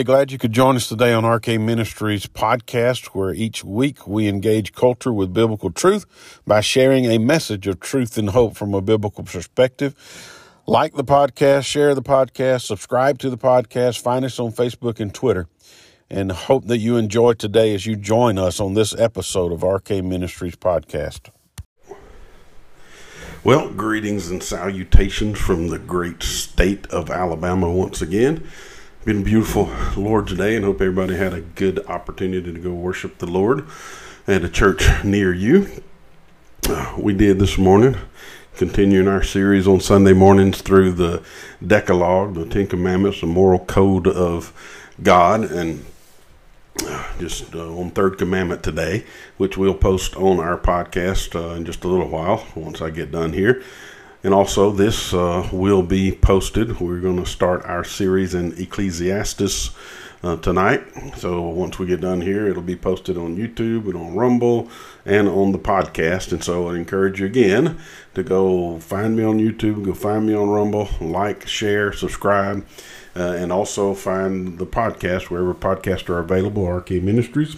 Hey, glad you could join us today on RK Ministries podcast, where each week we engage culture with biblical truth by sharing a message of truth and hope from a biblical perspective. Like the podcast, share the podcast, subscribe to the podcast, find us on Facebook and Twitter, and hope that you enjoy today as you join us on this episode of RK Ministries podcast. Well, greetings and salutations from the great state of Alabama once again been beautiful Lord today, and hope everybody had a good opportunity to go worship the Lord at a church near you. Uh, we did this morning, continuing our series on Sunday mornings through the Decalogue, the Ten Commandments, the moral code of God, and uh, just uh, on Third Commandment today, which we'll post on our podcast uh, in just a little while once I get done here. And also, this uh, will be posted. We're going to start our series in Ecclesiastes uh, tonight. So, once we get done here, it'll be posted on YouTube and on Rumble and on the podcast. And so, I encourage you again to go find me on YouTube, go find me on Rumble, like, share, subscribe, uh, and also find the podcast wherever podcasts are available, RK Ministries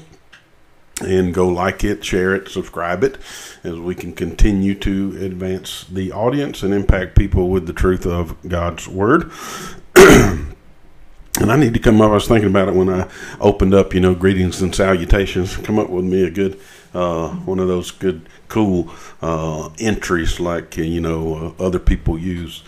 and go like it, share it, subscribe it, as we can continue to advance the audience and impact people with the truth of God's Word. and I need to come up. I was thinking about it when I opened up, you know, greetings and salutations. Come up with me a good, uh, one of those good, cool uh, entries like, you know, uh, other people use.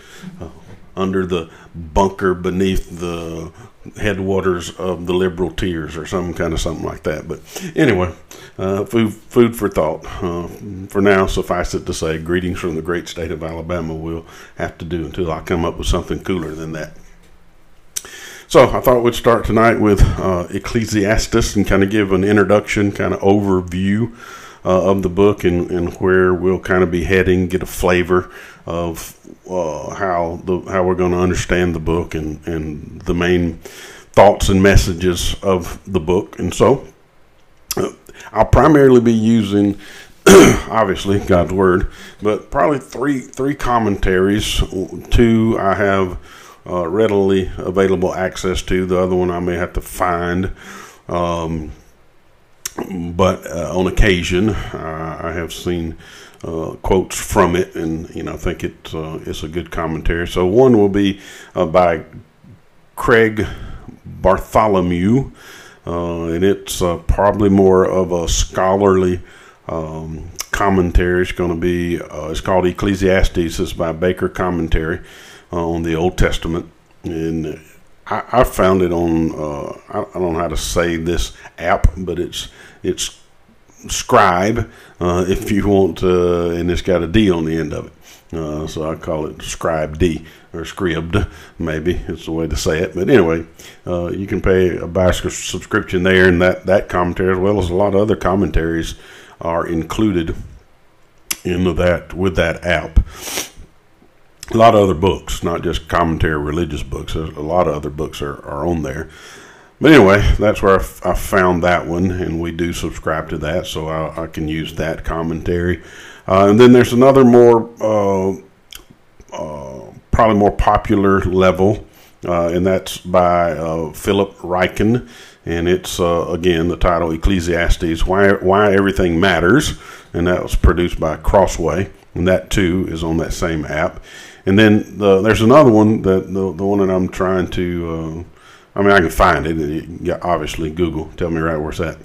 Under the bunker beneath the headwaters of the liberal tears or some kind of something like that. But anyway, uh, food food for thought. Uh, for now, suffice it to say, greetings from the great state of Alabama. We'll have to do until I come up with something cooler than that. So I thought we'd start tonight with uh, Ecclesiastes and kind of give an introduction, kind of overview uh, of the book and, and where we'll kind of be heading, get a flavor of uh, how the how we're going to understand the book and and the main thoughts and messages of the book. And so, uh, I'll primarily be using. obviously God's word, but probably three three commentaries. Two I have uh, readily available access to. The other one I may have to find. Um, but uh, on occasion, uh, I have seen uh, quotes from it, and you know I think it's uh, it's a good commentary. So one will be uh, by Craig Bartholomew, uh, and it's probably more of a scholarly um, commentary. It's going to be it's called Ecclesiastes. It's by Baker Commentary on the Old Testament, and I, I found it on uh, I, I, don't know how to say this app, but it's it's Scribe uh, if you want, to, and it's got a D on the end of it. Uh, so I call it Scribe D or Scribd, maybe it's the way to say it. But anyway, uh, you can pay a buy subscription there, and that that commentary as well as a lot of other commentaries are included into that with that app a lot of other books, not just commentary religious books. A lot of other books are, are on there. But anyway, that's where I, f- I found that one, and we do subscribe to that, so I, I can use that commentary. Uh, and then there's another more, uh, uh, probably more popular level, uh, and that's by uh, Philip Ryken. And it's, uh, again, the title Ecclesiastes Why, Why Everything Matters. And that was produced by Crossway. And that too is on that same app. And then the, there's another one that the, the one that I'm trying to. Uh, I mean, I can find it. Obviously, Google tell me right where it's at.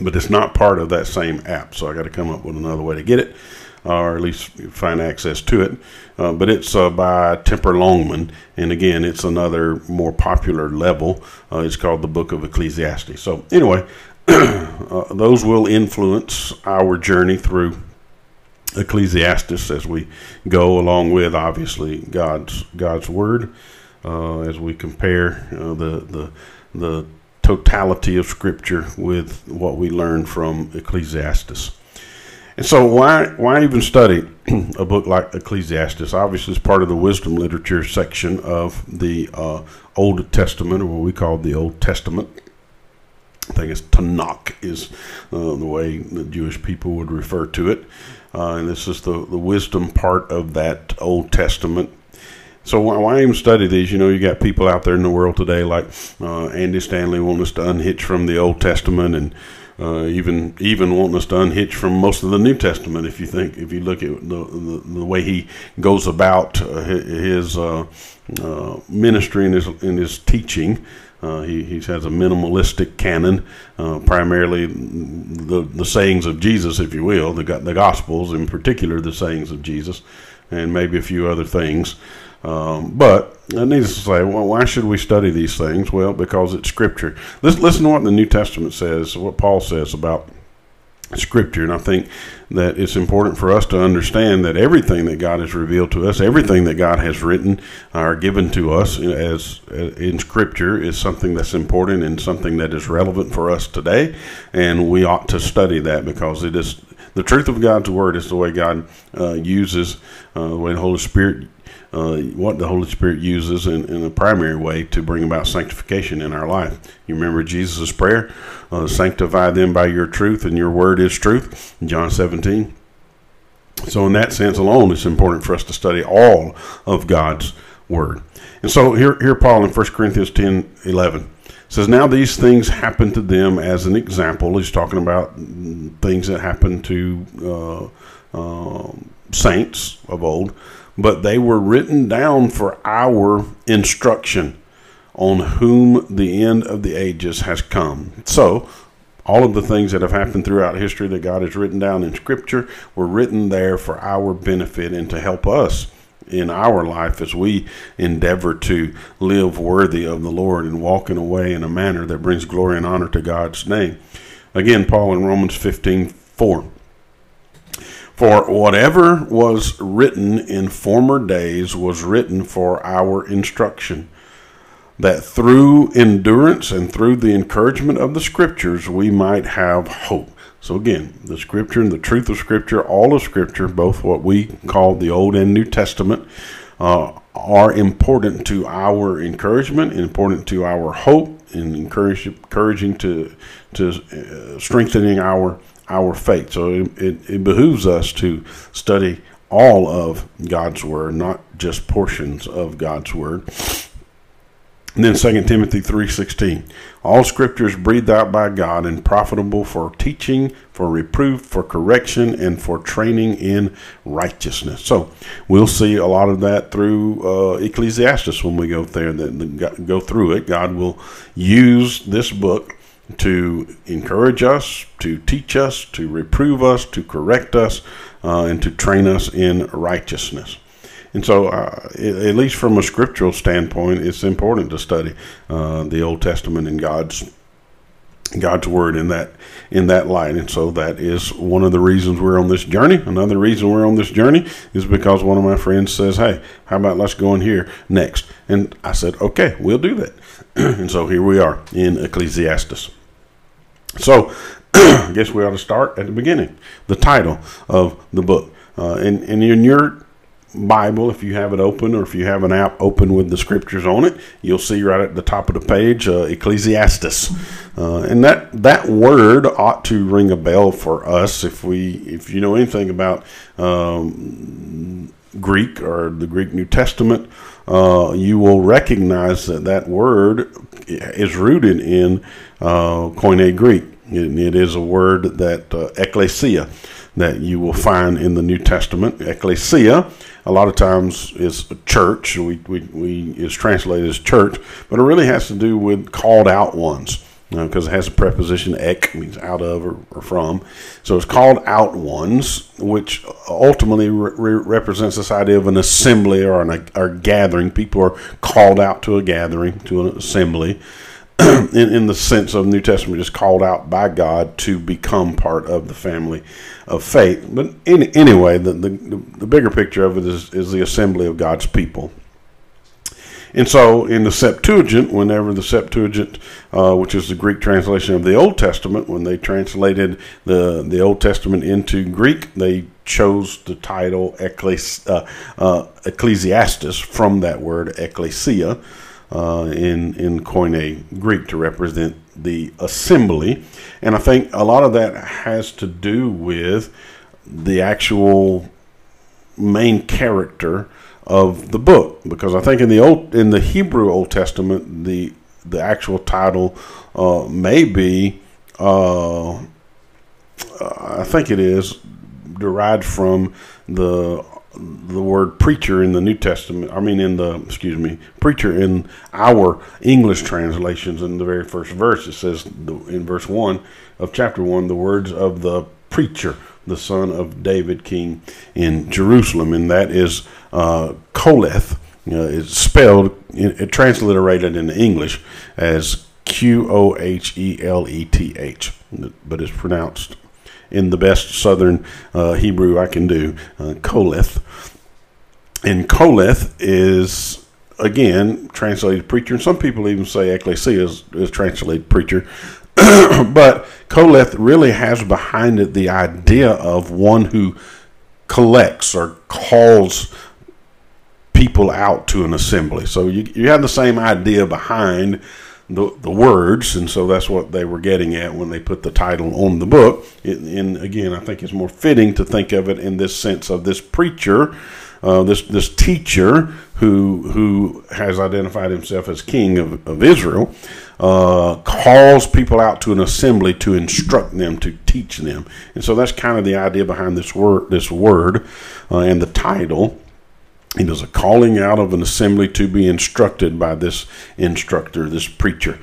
But it's not part of that same app, so I got to come up with another way to get it, or at least find access to it. Uh, but it's uh, by Tremper Longman, and again, it's another more popular level. Uh, it's called the Book of Ecclesiastes. So anyway, uh, those will influence our journey through Ecclesiastes as we go along with obviously God's God's word uh, as we compare uh, the the the totality of Scripture with what we learn from Ecclesiastes. And so, why why even study a book like Ecclesiastes? Obviously, it's part of the wisdom literature section of the uh, Old Testament, or what we call the Old Testament. I think it's Tanakh is uh, the way the Jewish people would refer to it. Uh, and this is the, the wisdom part of that Old Testament. So why, why even study these? You know, you got people out there in the world today like uh, Andy Stanley wanting us to unhitch from the Old Testament and uh, even even wanting us to unhitch from most of the New Testament. If you think, if you look at the the, the way he goes about uh, his uh, uh, ministry and his in his teaching, uh, he, he has a minimalistic canon, uh, primarily the the sayings of Jesus, if you will, the the Gospels, in particular the sayings of Jesus, and maybe a few other things. Um, but needless to say, well, why should we study these things? Well, because it's Scripture. Listen to what the New Testament says, what Paul says about Scripture, and I think that it's important for us to understand that everything that God has revealed to us, everything that God has written or given to us as, as in Scripture, is something that's important and something that is relevant for us today, and we ought to study that because it is the truth of God's Word is the way God uh, uses, uh, the way the Holy Spirit uh, what the Holy Spirit uses in, in, a primary way to bring about sanctification in our life. You remember Jesus' prayer, uh, sanctify them by your truth, and your word is truth, John 17. So, in that sense alone, it's important for us to study all of God's word. And so, here, here Paul in 1 Corinthians 10 11 says, Now these things happen to them as an example. He's talking about things that happen to uh, uh saints of old but they were written down for our instruction on whom the end of the ages has come. So, all of the things that have happened throughout history that God has written down in Scripture were written there for our benefit and to help us in our life as we endeavor to live worthy of the Lord and walk in a way in a manner that brings glory and honor to God's name. Again, Paul in Romans 15 4. For whatever was written in former days was written for our instruction, that through endurance and through the encouragement of the Scriptures we might have hope. So, again, the Scripture and the truth of Scripture, all of Scripture, both what we call the Old and New Testament, uh, are important to our encouragement, important to our hope, and encourage, encouraging to to uh, strengthening our our faith. So it, it, it behooves us to study all of God's Word, not just portions of God's Word. And then 2 Timothy 3.16, all scripture is breathed out by God and profitable for teaching, for reproof, for correction, and for training in righteousness. So we'll see a lot of that through uh, Ecclesiastes when we go there, that go through it. God will use this book to encourage us, to teach us, to reprove us, to correct us, uh, and to train us in righteousness. And so, uh, at least from a scriptural standpoint, it's important to study uh, the Old Testament and God's God's word in that in that light. And so that is one of the reasons we're on this journey. Another reason we're on this journey is because one of my friends says, "Hey, how about let's go in here next?" And I said, "Okay, we'll do that." and so here we are in Ecclesiastes. So, I guess we ought to start at the beginning, the title of the book. Uh, and, and in your Bible, if you have it open or if you have an app open with the scriptures on it, you'll see right at the top of the page uh, Ecclesiastes, uh, and that that word ought to ring a bell for us if we if you know anything about um, Greek or the Greek New Testament, uh, you will recognize that that word is rooted in uh, Koine Greek. It, it is a word that uh, ecclesia that you will find in the New Testament. Ecclesia, a lot of times, is a church. We, we, we is translated as church, but it really has to do with called out ones because it has a preposition ek means out of or, or, from so it's called out ones which ultimately re- represents this idea of an assembly or an, a, gathering people are called out to a gathering to an assembly in, in the sense of new testament just called out by god to become part of the family of faith. But in, anyway the, the, the bigger picture of it is, is the assembly of god's people. And so in the Septuagint, whenever the Septuagint, uh, which is the Greek translation of the Old Testament, when they translated the, the Old Testament into Greek, they chose the title Ecclesi- uh, uh, Ecclesiastes from that word ecclesia uh, in, in Koine Greek to represent the assembly. And I think a lot of that has to do with the actual main character of the book because I think in the old in the Hebrew Old Testament the the actual title uh, may be uh, I think it is derived from the the word preacher in the New Testament. I mean, in the excuse me, preacher in our English translations. In the very first verse, it says in verse one of chapter one, the words of the preacher, the son of David, king in Jerusalem, and that is uh, Koleth. Uh, it's spelled, it, transliterated in English as Q O H E L E T H, but it's pronounced in the best Southern uh, Hebrew I can do, uh, Koleth. And Koleth is, again, translated preacher. And some people even say ecclesia is, is translated preacher. but Koleth really has behind it the idea of one who collects or calls people out to an assembly. So you, you have the same idea behind the, the words, and so that's what they were getting at when they put the title on the book. and again, I think it's more fitting to think of it in this sense of this preacher, uh, this this teacher who who has identified himself as king of, of Israel, uh, calls people out to an assembly to instruct them, to teach them, and so that's kind of the idea behind this word, this word, uh, and the title. He does a calling out of an assembly to be instructed by this instructor, this preacher.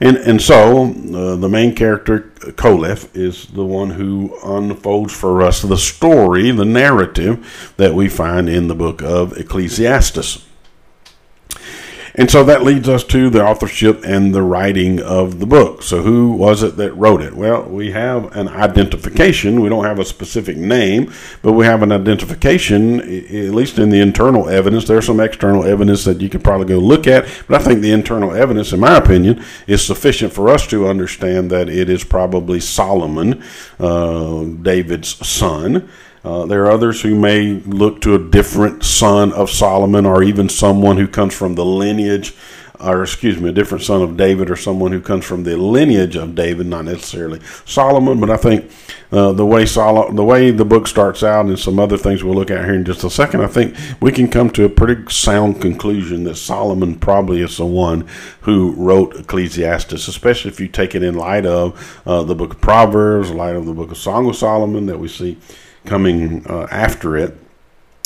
And, and so uh, the main character, Koleth, is the one who unfolds for us the story, the narrative that we find in the book of Ecclesiastes. And so that leads us to the authorship and the writing of the book. So, who was it that wrote it? Well, we have an identification. We don't have a specific name, but we have an identification, at least in the internal evidence. There's some external evidence that you could probably go look at, but I think the internal evidence, in my opinion, is sufficient for us to understand that it is probably Solomon, uh, David's son. Uh, there are others who may look to a different son of Solomon or even someone who comes from the lineage, or excuse me, a different son of David or someone who comes from the lineage of David, not necessarily Solomon. But I think uh, the way Sol- the way the book starts out and some other things we'll look at here in just a second, I think we can come to a pretty sound conclusion that Solomon probably is the one who wrote Ecclesiastes, especially if you take it in light of uh, the book of Proverbs, light of the book of Song of Solomon that we see coming uh, after it.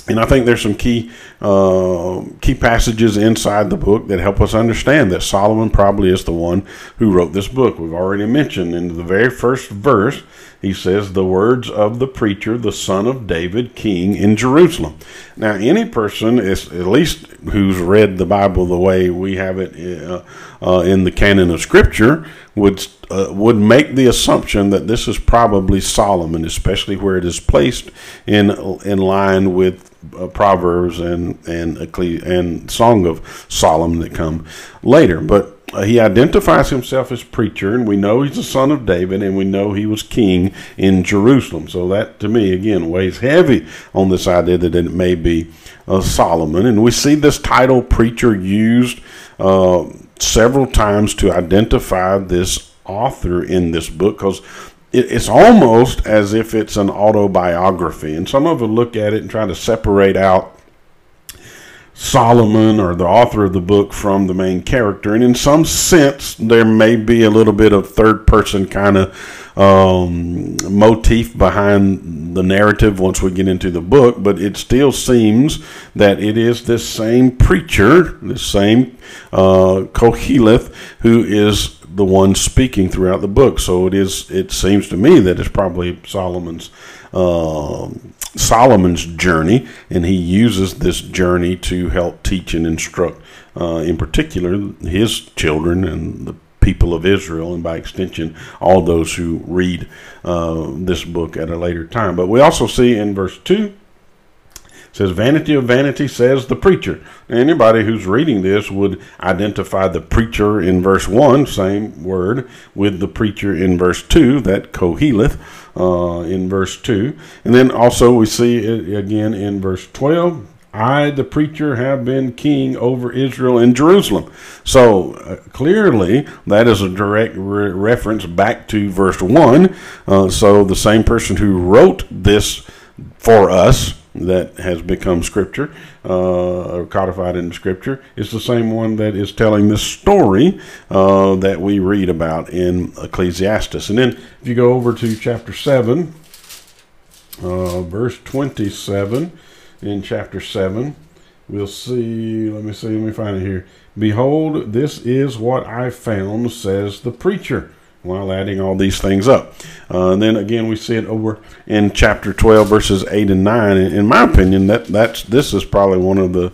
And I think there's some key uh, key passages inside the book that help us understand that Solomon probably is the one who wrote this book. We've already mentioned in the very first verse, he says, "The words of the preacher, the son of David, king in Jerusalem." Now, any person, is at least who's read the Bible the way we have it uh, uh, in the canon of Scripture, would uh, would make the assumption that this is probably Solomon, especially where it is placed in in line with uh, Proverbs and and and Song of Solomon that come later. But uh, he identifies himself as preacher, and we know he's the son of David, and we know he was king in Jerusalem. So that, to me, again, weighs heavy on this idea that it may be uh, Solomon. And we see this title preacher used uh, several times to identify this author in this book because it's almost as if it's an autobiography. And some of them look at it and try to separate out Solomon or the author of the book from the main character. And in some sense, there may be a little bit of third person kind of um, motif behind the narrative once we get into the book, but it still seems that it is this same preacher, this same uh, Koheleth, who is the one speaking throughout the book. So it is. It seems to me that it's probably Solomon's uh, Solomon's journey, and he uses this journey to help teach and instruct, uh, in particular, his children and the people of Israel, and by extension, all those who read uh, this book at a later time. But we also see in verse two says vanity of vanity says the preacher anybody who's reading this would identify the preacher in verse 1 same word with the preacher in verse 2 that koheleth uh, in verse 2 and then also we see it again in verse 12 I, the preacher, have been king over Israel and Jerusalem. So uh, clearly, that is a direct re- reference back to verse 1. Uh, so the same person who wrote this for us that has become scripture uh, or codified in scripture. is the same one that is telling the story uh, that we read about in Ecclesiastes. And then if you go over to chapter 7, uh, verse 27 in chapter 7, we'll see, let me see, let me find it here. Behold, this is what I found, says the preacher while adding all these things up. Uh, and then again, we see it over in chapter 12, verses 8 and 9. In my opinion, that that's this is probably one of the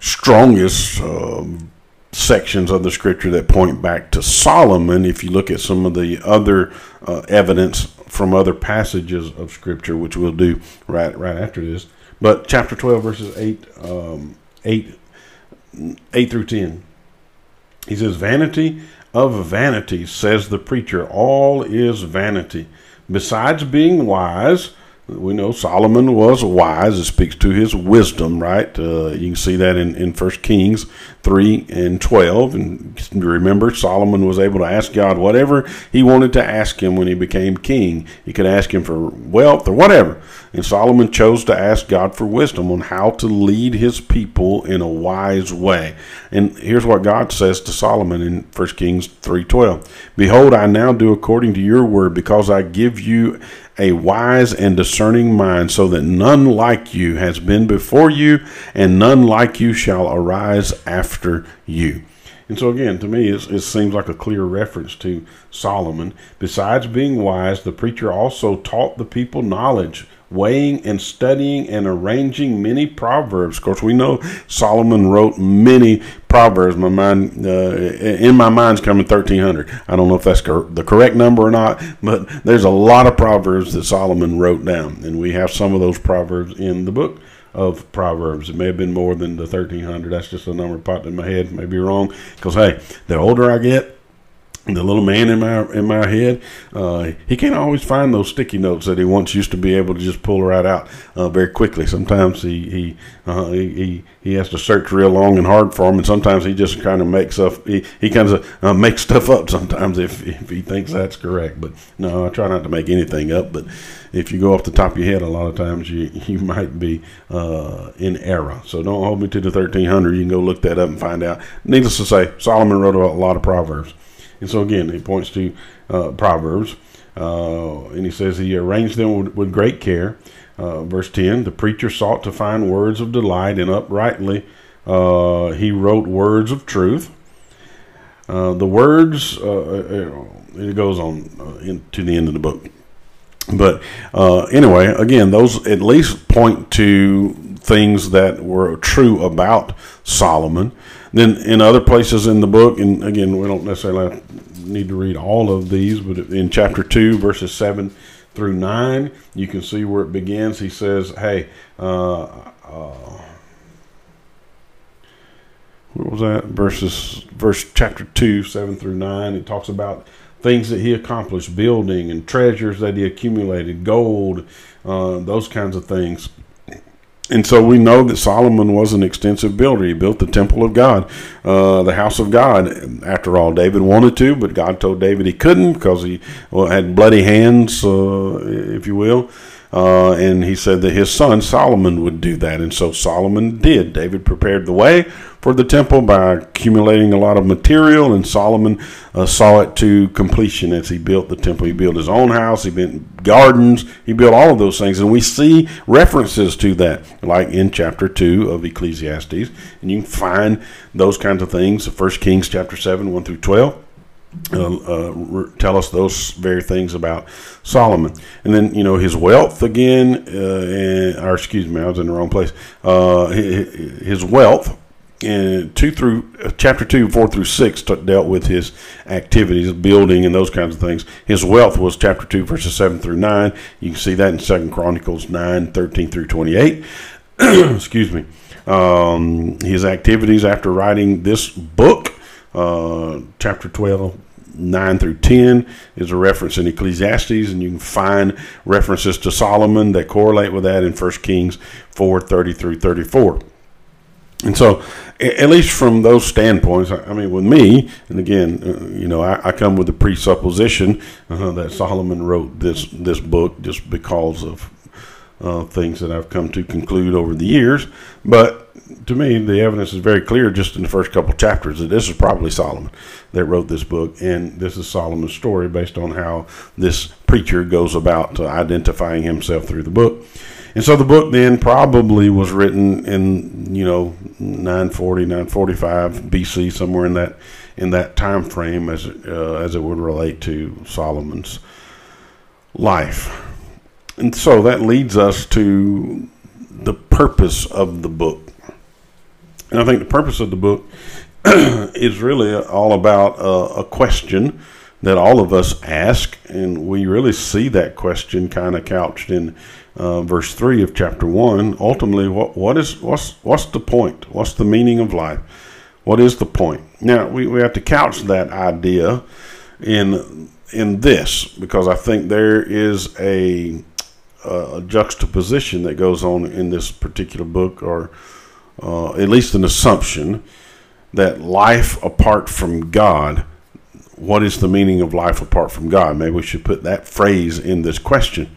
strongest um, sections of the scripture that point back to Solomon. If you look at some of the other uh, evidence from other passages of scripture, which we'll do right right after this. But chapter 12, verses 8, um, 8, 8 through 10. He says, Vanity of vanity, says the preacher. All is vanity. Besides being wise, we know Solomon was wise. It speaks to his wisdom, right? Uh, you can see that in, in 1 Kings 3 and 12. And remember, Solomon was able to ask God whatever he wanted to ask him when he became king. He could ask him for wealth or whatever. And Solomon chose to ask God for wisdom on how to lead his people in a wise way. And here's what God says to Solomon in 1 Kings 3:12. Behold, I now do according to your word because I give you a wise and discerning mind so that none like you has been before you and none like you shall arise after you. And so, again, to me, it seems like a clear reference to Solomon. Besides being wise, the preacher also taught the people knowledge, weighing and studying and arranging many proverbs. Of course, we know Solomon wrote many proverbs. My mind, uh, in my mind's coming thirteen hundred. I don't know if that's cor- the correct number or not, but there's a lot of proverbs that Solomon wrote down, and we have some of those proverbs in the book of Proverbs. It may have been more than the 1300. That's just a number popped in my head. Maybe wrong. Because, hey, the older I get, the little man in my in my head, uh, he can't always find those sticky notes that he once used to be able to just pull right out uh, very quickly. Sometimes he he, uh, he, he has to search real long and hard for them, and sometimes he just kind of makes stuff. He, he kind of uh, makes stuff up sometimes if if he thinks that's correct. But no, I try not to make anything up. But if you go off the top of your head, a lot of times you you might be uh, in error. So don't hold me to the thirteen hundred. You can go look that up and find out. Needless to say, Solomon wrote a lot of proverbs. And so again, he points to uh, Proverbs, uh, and he says he arranged them with, with great care. Uh, verse 10 The preacher sought to find words of delight, and uprightly uh, he wrote words of truth. Uh, the words, uh, it goes on in, to the end of the book. But anyway, again, those at least point to things that were true about Solomon. Then in other places in the book, and again, we don't necessarily need to read all of these, but in chapter 2, verses 7 through 9, you can see where it begins. He says, Hey, uh, uh, what was that? Verses, verse chapter 2, 7 through 9. It talks about things that he accomplished, building and treasures that he accumulated, gold, uh, those kinds of things. And so we know that Solomon was an extensive builder. He built the temple of God, uh, the house of God. After all, David wanted to, but God told David he couldn't because he well, had bloody hands, uh, if you will. Uh, and he said that his son Solomon would do that. And so Solomon did. David prepared the way for the temple by accumulating a lot of material, and Solomon uh, saw it to completion as he built the temple. He built his own house, he built gardens, he built all of those things. And we see references to that, like in chapter 2 of Ecclesiastes. And you can find those kinds of things, 1 Kings chapter 7, 1 through 12 uh, uh, tell us those very things about Solomon. And then, you know, his wealth again, uh, and, or excuse me, I was in the wrong place. Uh, his wealth, in two through uh, chapter two, four through six, t- dealt with his activities, building, and those kinds of things. His wealth was chapter two, verses seven through nine. You can see that in Second Chronicles 9, 13 through twenty-eight. excuse me. Um, his activities after writing this book uh, chapter 12, 9 through 10 is a reference in Ecclesiastes, and you can find references to Solomon that correlate with that in 1 Kings 4 30 through 34. And so, at least from those standpoints, I mean, with me, and again, uh, you know, I, I, come with the presupposition uh, that Solomon wrote this this book just because of uh, things that I've come to conclude over the years. But to me, the evidence is very clear just in the first couple chapters that this is probably Solomon that wrote this book, and this is Solomon's story based on how this preacher goes about identifying himself through the book. And so the book then probably was written in, you know, 940, 945 BC, somewhere in that in that time frame as uh, as it would relate to Solomon's life. And so that leads us to the purpose of the book. And I think the purpose of the book is really all about uh, a question that all of us ask, and we really see that question kind of couched in uh, verse three of chapter one. Ultimately, what what is what's what's the point? What's the meaning of life? What is the point? Now we, we have to couch that idea in in this because I think there is a, a juxtaposition that goes on in this particular book, or uh, at least an assumption that life apart from God. What is the meaning of life apart from God? Maybe we should put that phrase in this question.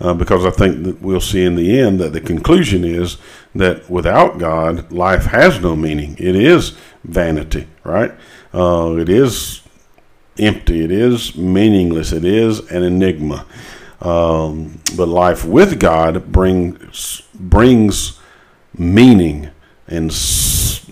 Uh, because I think that we'll see in the end that the conclusion is that without God, life has no meaning. It is vanity, right? Uh, it is empty. It is meaningless. It is an enigma. Um, but life with God brings brings meaning and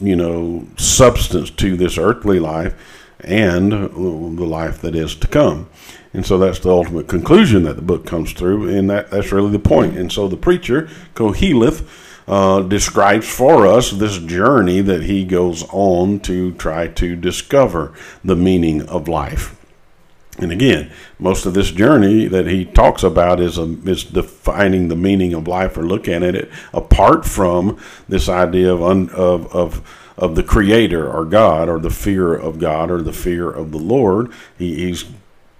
you know substance to this earthly life and the life that is to come. And so that's the ultimate conclusion that the book comes through, and that, that's really the point. And so the preacher, Koheleth, uh, describes for us this journey that he goes on to try to discover the meaning of life. And again, most of this journey that he talks about is, a, is defining the meaning of life or looking at it apart from this idea of, un, of, of, of the Creator or God or the fear of God or the fear of the Lord. He, he's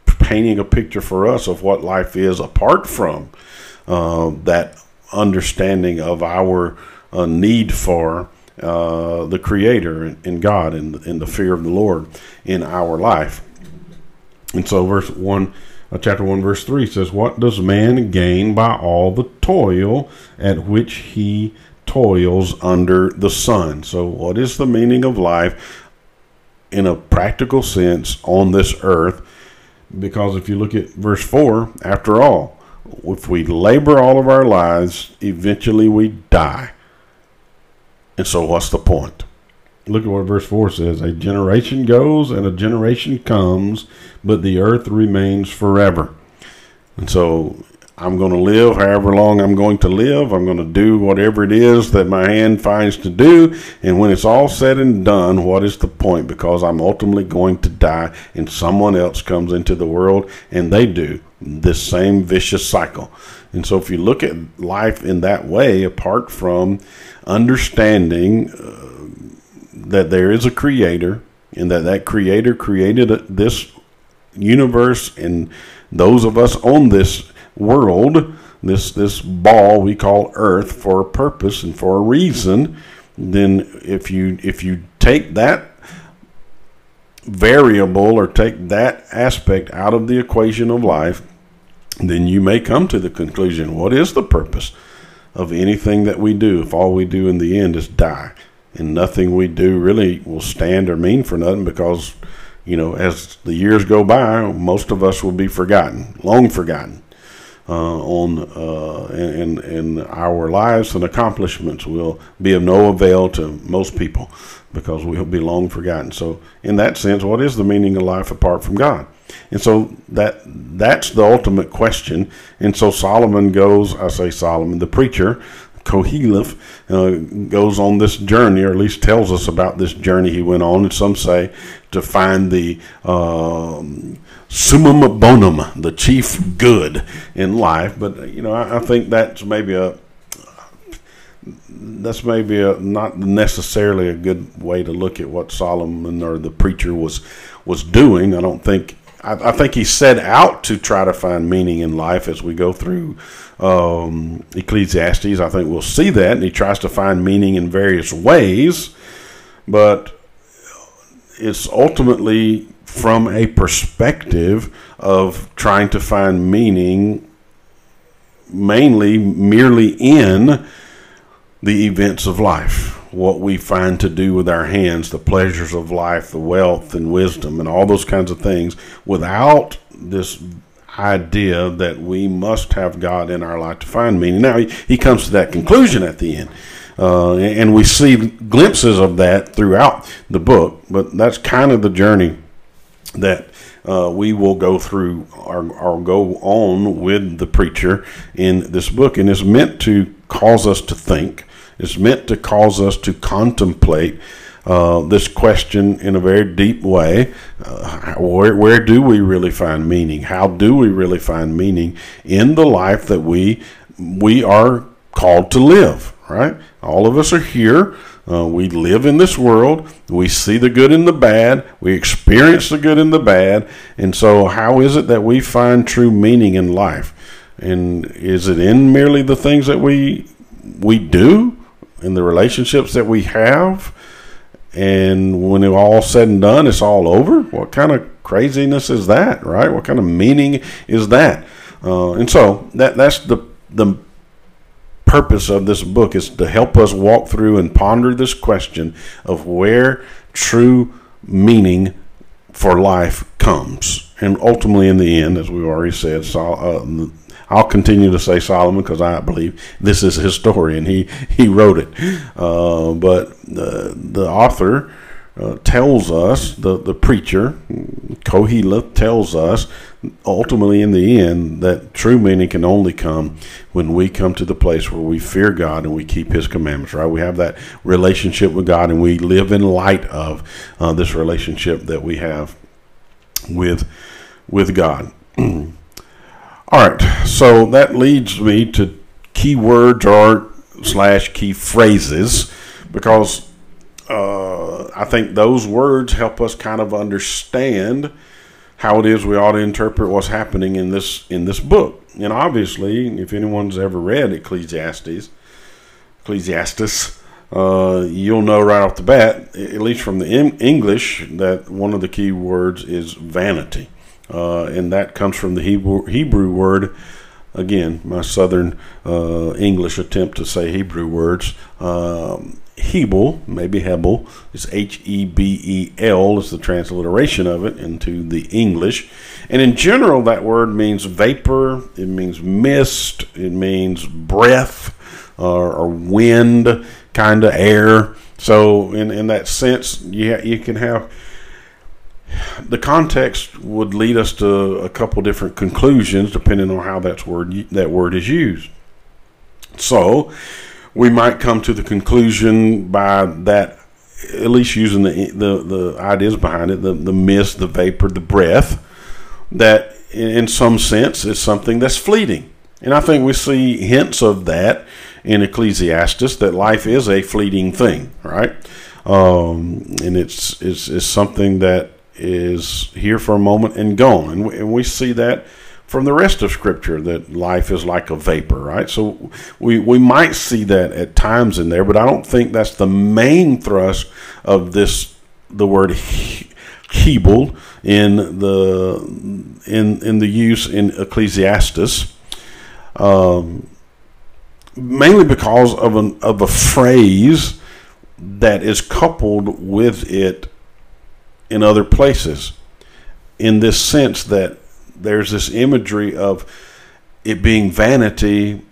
painting a picture for us of what life is apart from uh, that understanding of our uh, need for uh, the Creator and God and, and the fear of the Lord in our life. And so, verse 1, uh, chapter 1, verse 3 says, What does man gain by all the toil at which he toils under the sun? So, what is the meaning of life in a practical sense on this earth? Because if you look at verse 4, after all, if we labor all of our lives, eventually we die. And so, what's the point? Look at what verse 4 says A generation goes and a generation comes, but the earth remains forever. And so, I'm going to live however long I'm going to live. I'm going to do whatever it is that my hand finds to do. And when it's all said and done, what is the point? Because I'm ultimately going to die and someone else comes into the world and they do this same vicious cycle. And so if you look at life in that way, apart from understanding uh, that there is a creator and that that creator created this universe and those of us on this world, this this ball we call Earth, for a purpose and for a reason, then if you if you take that variable or take that aspect out of the equation of life, then you may come to the conclusion: what is the purpose of anything that we do? If all we do in the end is die, and nothing we do really will stand or mean for nothing because you know, as the years go by, most of us will be forgotten, long forgotten uh, on uh, in, in our lives and accomplishments will be of no avail to most people because we'll be long forgotten. So, in that sense, what is the meaning of life apart from God? And so that that's the ultimate question. And so Solomon goes, I say Solomon, the preacher, Koheleth, uh, goes on this journey, or at least tells us about this journey he went on. And some say to find the um, summum bonum, the chief good in life. But you know, I, I think that's maybe a that's maybe a, not necessarily a good way to look at what Solomon or the preacher was was doing. I don't think. I, I think he set out to try to find meaning in life as we go through um, Ecclesiastes. I think we'll see that, and he tries to find meaning in various ways, but it's ultimately from a perspective of trying to find meaning mainly merely in the events of life, what we find to do with our hands, the pleasures of life, the wealth and wisdom, and all those kinds of things, without this idea that we must have God in our life to find meaning. Now, he, he comes to that conclusion at the end. Uh, and we see glimpses of that throughout the book, but that's kind of the journey that uh, we will go through or, or, go on with the preacher in this book. And it's meant to cause us to think, it's meant to cause us to contemplate. Uh, this question in a very deep way. Uh, where, where do we really find meaning? How do we really find meaning in the life that we we are called to live? Right? All of us are here. Uh, we live in this world. We see the good and the bad. We experience the good and the bad. And so, how is it that we find true meaning in life? And is it in merely the things that we we do, in the relationships that we have? And when it's all said and done, it's all over. What kind of craziness is that, right? What kind of meaning is that? Uh, and so that that's the the purpose of this book is to help us walk through and ponder this question of where true meaning for life comes. And ultimately, in the end, as we've already said, uh, I'll continue to say Solomon because I believe this is his story and he, he wrote it. Uh, but the, the author uh, tells us, the, the preacher, Koheleth, tells us ultimately in the end that true meaning can only come when we come to the place where we fear God and we keep His commandments, right? We have that relationship with God and we live in light of uh, this relationship that we have with, with God. All right, so that leads me to key words or slash key phrases because uh, I think those words help us kind of understand how it is we ought to interpret what's happening in this in this book. And obviously, if anyone's ever read Ecclesiastes, Ecclesiastes, uh, you'll know right off the bat, at least from the English, that one of the key words is vanity, uh, and that comes from the Hebrew, Hebrew word. Again, my Southern uh, English attempt to say Hebrew words. Um, Hebel, maybe Hebel, is H E B E L, is the transliteration of it into the English. And in general, that word means vapor, it means mist, it means breath or, or wind, kind of air. So, in, in that sense, you, you can have the context would lead us to a couple different conclusions depending on how that word that word is used. So, we might come to the conclusion by that, at least using the the, the ideas behind it, the, the mist, the vapor, the breath, that in some sense is something that's fleeting. And I think we see hints of that in Ecclesiastes that life is a fleeting thing, right? Um, and it's, it's, it's something that is here for a moment and gone. And we, and we see that from the rest of Scripture that life is like a vapor, right? So we, we might see that at times in there, but I don't think that's the main thrust of this, the word Hebel in the in in the use in Ecclesiastes, um, mainly because of an of a phrase that is coupled with it in other places, in this sense that there's this imagery of it being vanity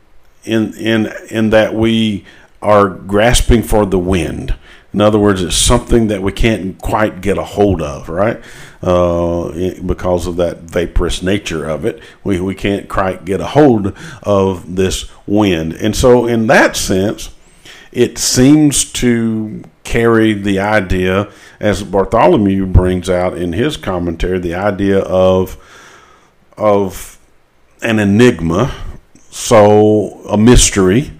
in in in that we are grasping for the wind. In other words, it's something that we can't quite get a hold of, right? Uh, because of that vaporous nature of it, we we can't quite get a hold of this wind, and so in that sense, it seems to carry the idea, as Bartholomew brings out in his commentary, the idea of of an enigma, so a mystery.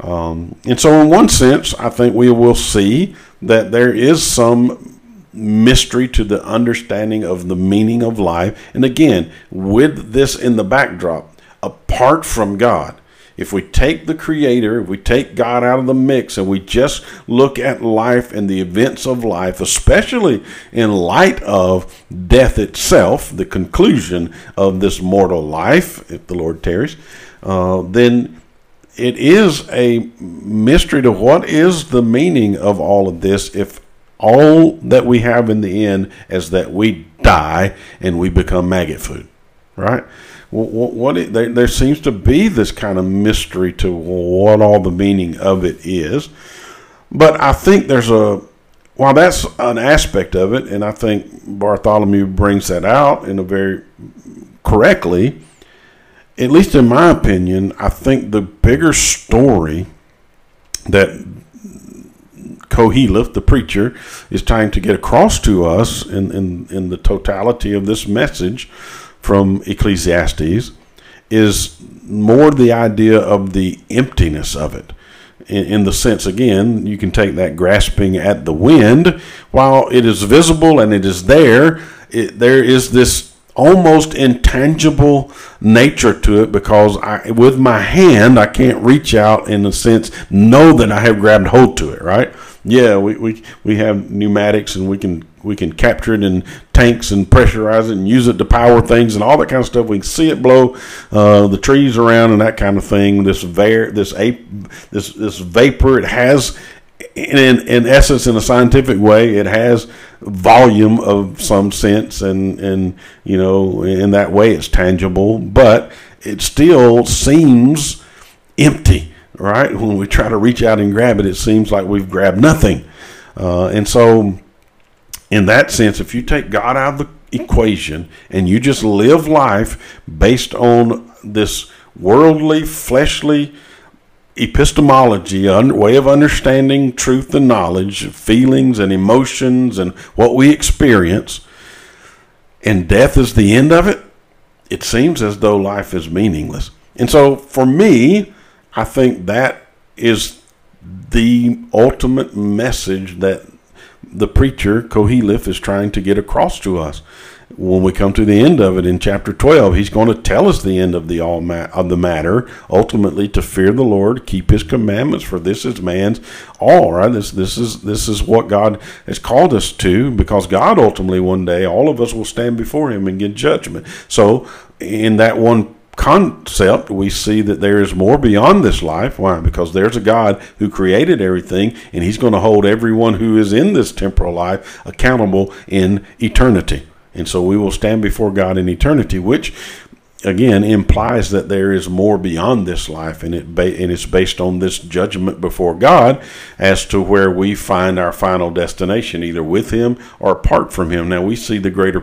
Um, and so, in one sense, I think we will see that there is some mystery to the understanding of the meaning of life. And again, with this in the backdrop, apart from God, if we take the Creator, if we take God out of the mix, and we just look at life and the events of life, especially in light of death itself, the conclusion of this mortal life, if the Lord tarries, uh, then it is a mystery to what is the meaning of all of this if all that we have in the end is that we die and we become maggot food, right? What, what it, there, there seems to be this kind of mystery to what all the meaning of it is, but I think there's a while that's an aspect of it, and I think Bartholomew brings that out in a very correctly. At least in my opinion, I think the bigger story that Koheleth, the preacher, is trying to get across to us in, in, in the totality of this message from Ecclesiastes is more the idea of the emptiness of it. In, in, the sense, again, you can take that grasping at the wind. While it is visible and it is there, it, there is this almost intangible nature to it because I, with my hand, I can't reach out in a sense, know that I have grabbed hold to it, right? Yeah, we, we, we have pneumatics and we can we can capture it in tanks and pressurize it and use it to power things and all that kind of stuff. We can see it blow uh, the trees around and that kind of thing. This var- this ape, this this vapor, it has in in essence, in a scientific way, it has volume of some sense, and and you know, in that way, it's tangible, but it still seems empty right? When we try to reach out and grab it, it seems like we've grabbed nothing. Uh, and so, in that sense, if you take God out of the equation and you just live life based on this worldly, fleshly epistemology, way of understanding truth and knowledge, feelings and emotions, and what we experience, and death is the end of it, it seems as though life is meaningless. And so, for me, I think that is the ultimate message that the preacher Koheleth is trying to get across to us. When we come to the end of it in chapter 12, he's going to tell us the end of the all ma- of the matter, ultimately to fear the Lord, keep his commandments, for this is man's all, right? This this is this is what God has called us to because God ultimately one day all of us will stand before him and get judgment. So in that one concept, we see that there is more beyond this life. Why? Because there's a God who created everything, and He's going to hold everyone who is in this temporal life accountable in eternity. And so we will stand before God in eternity, which again implies that there is more beyond this life, and it ba- and it's based on this judgment before God as to where we find our final destination, either with Him or apart from Him. Now we see the greater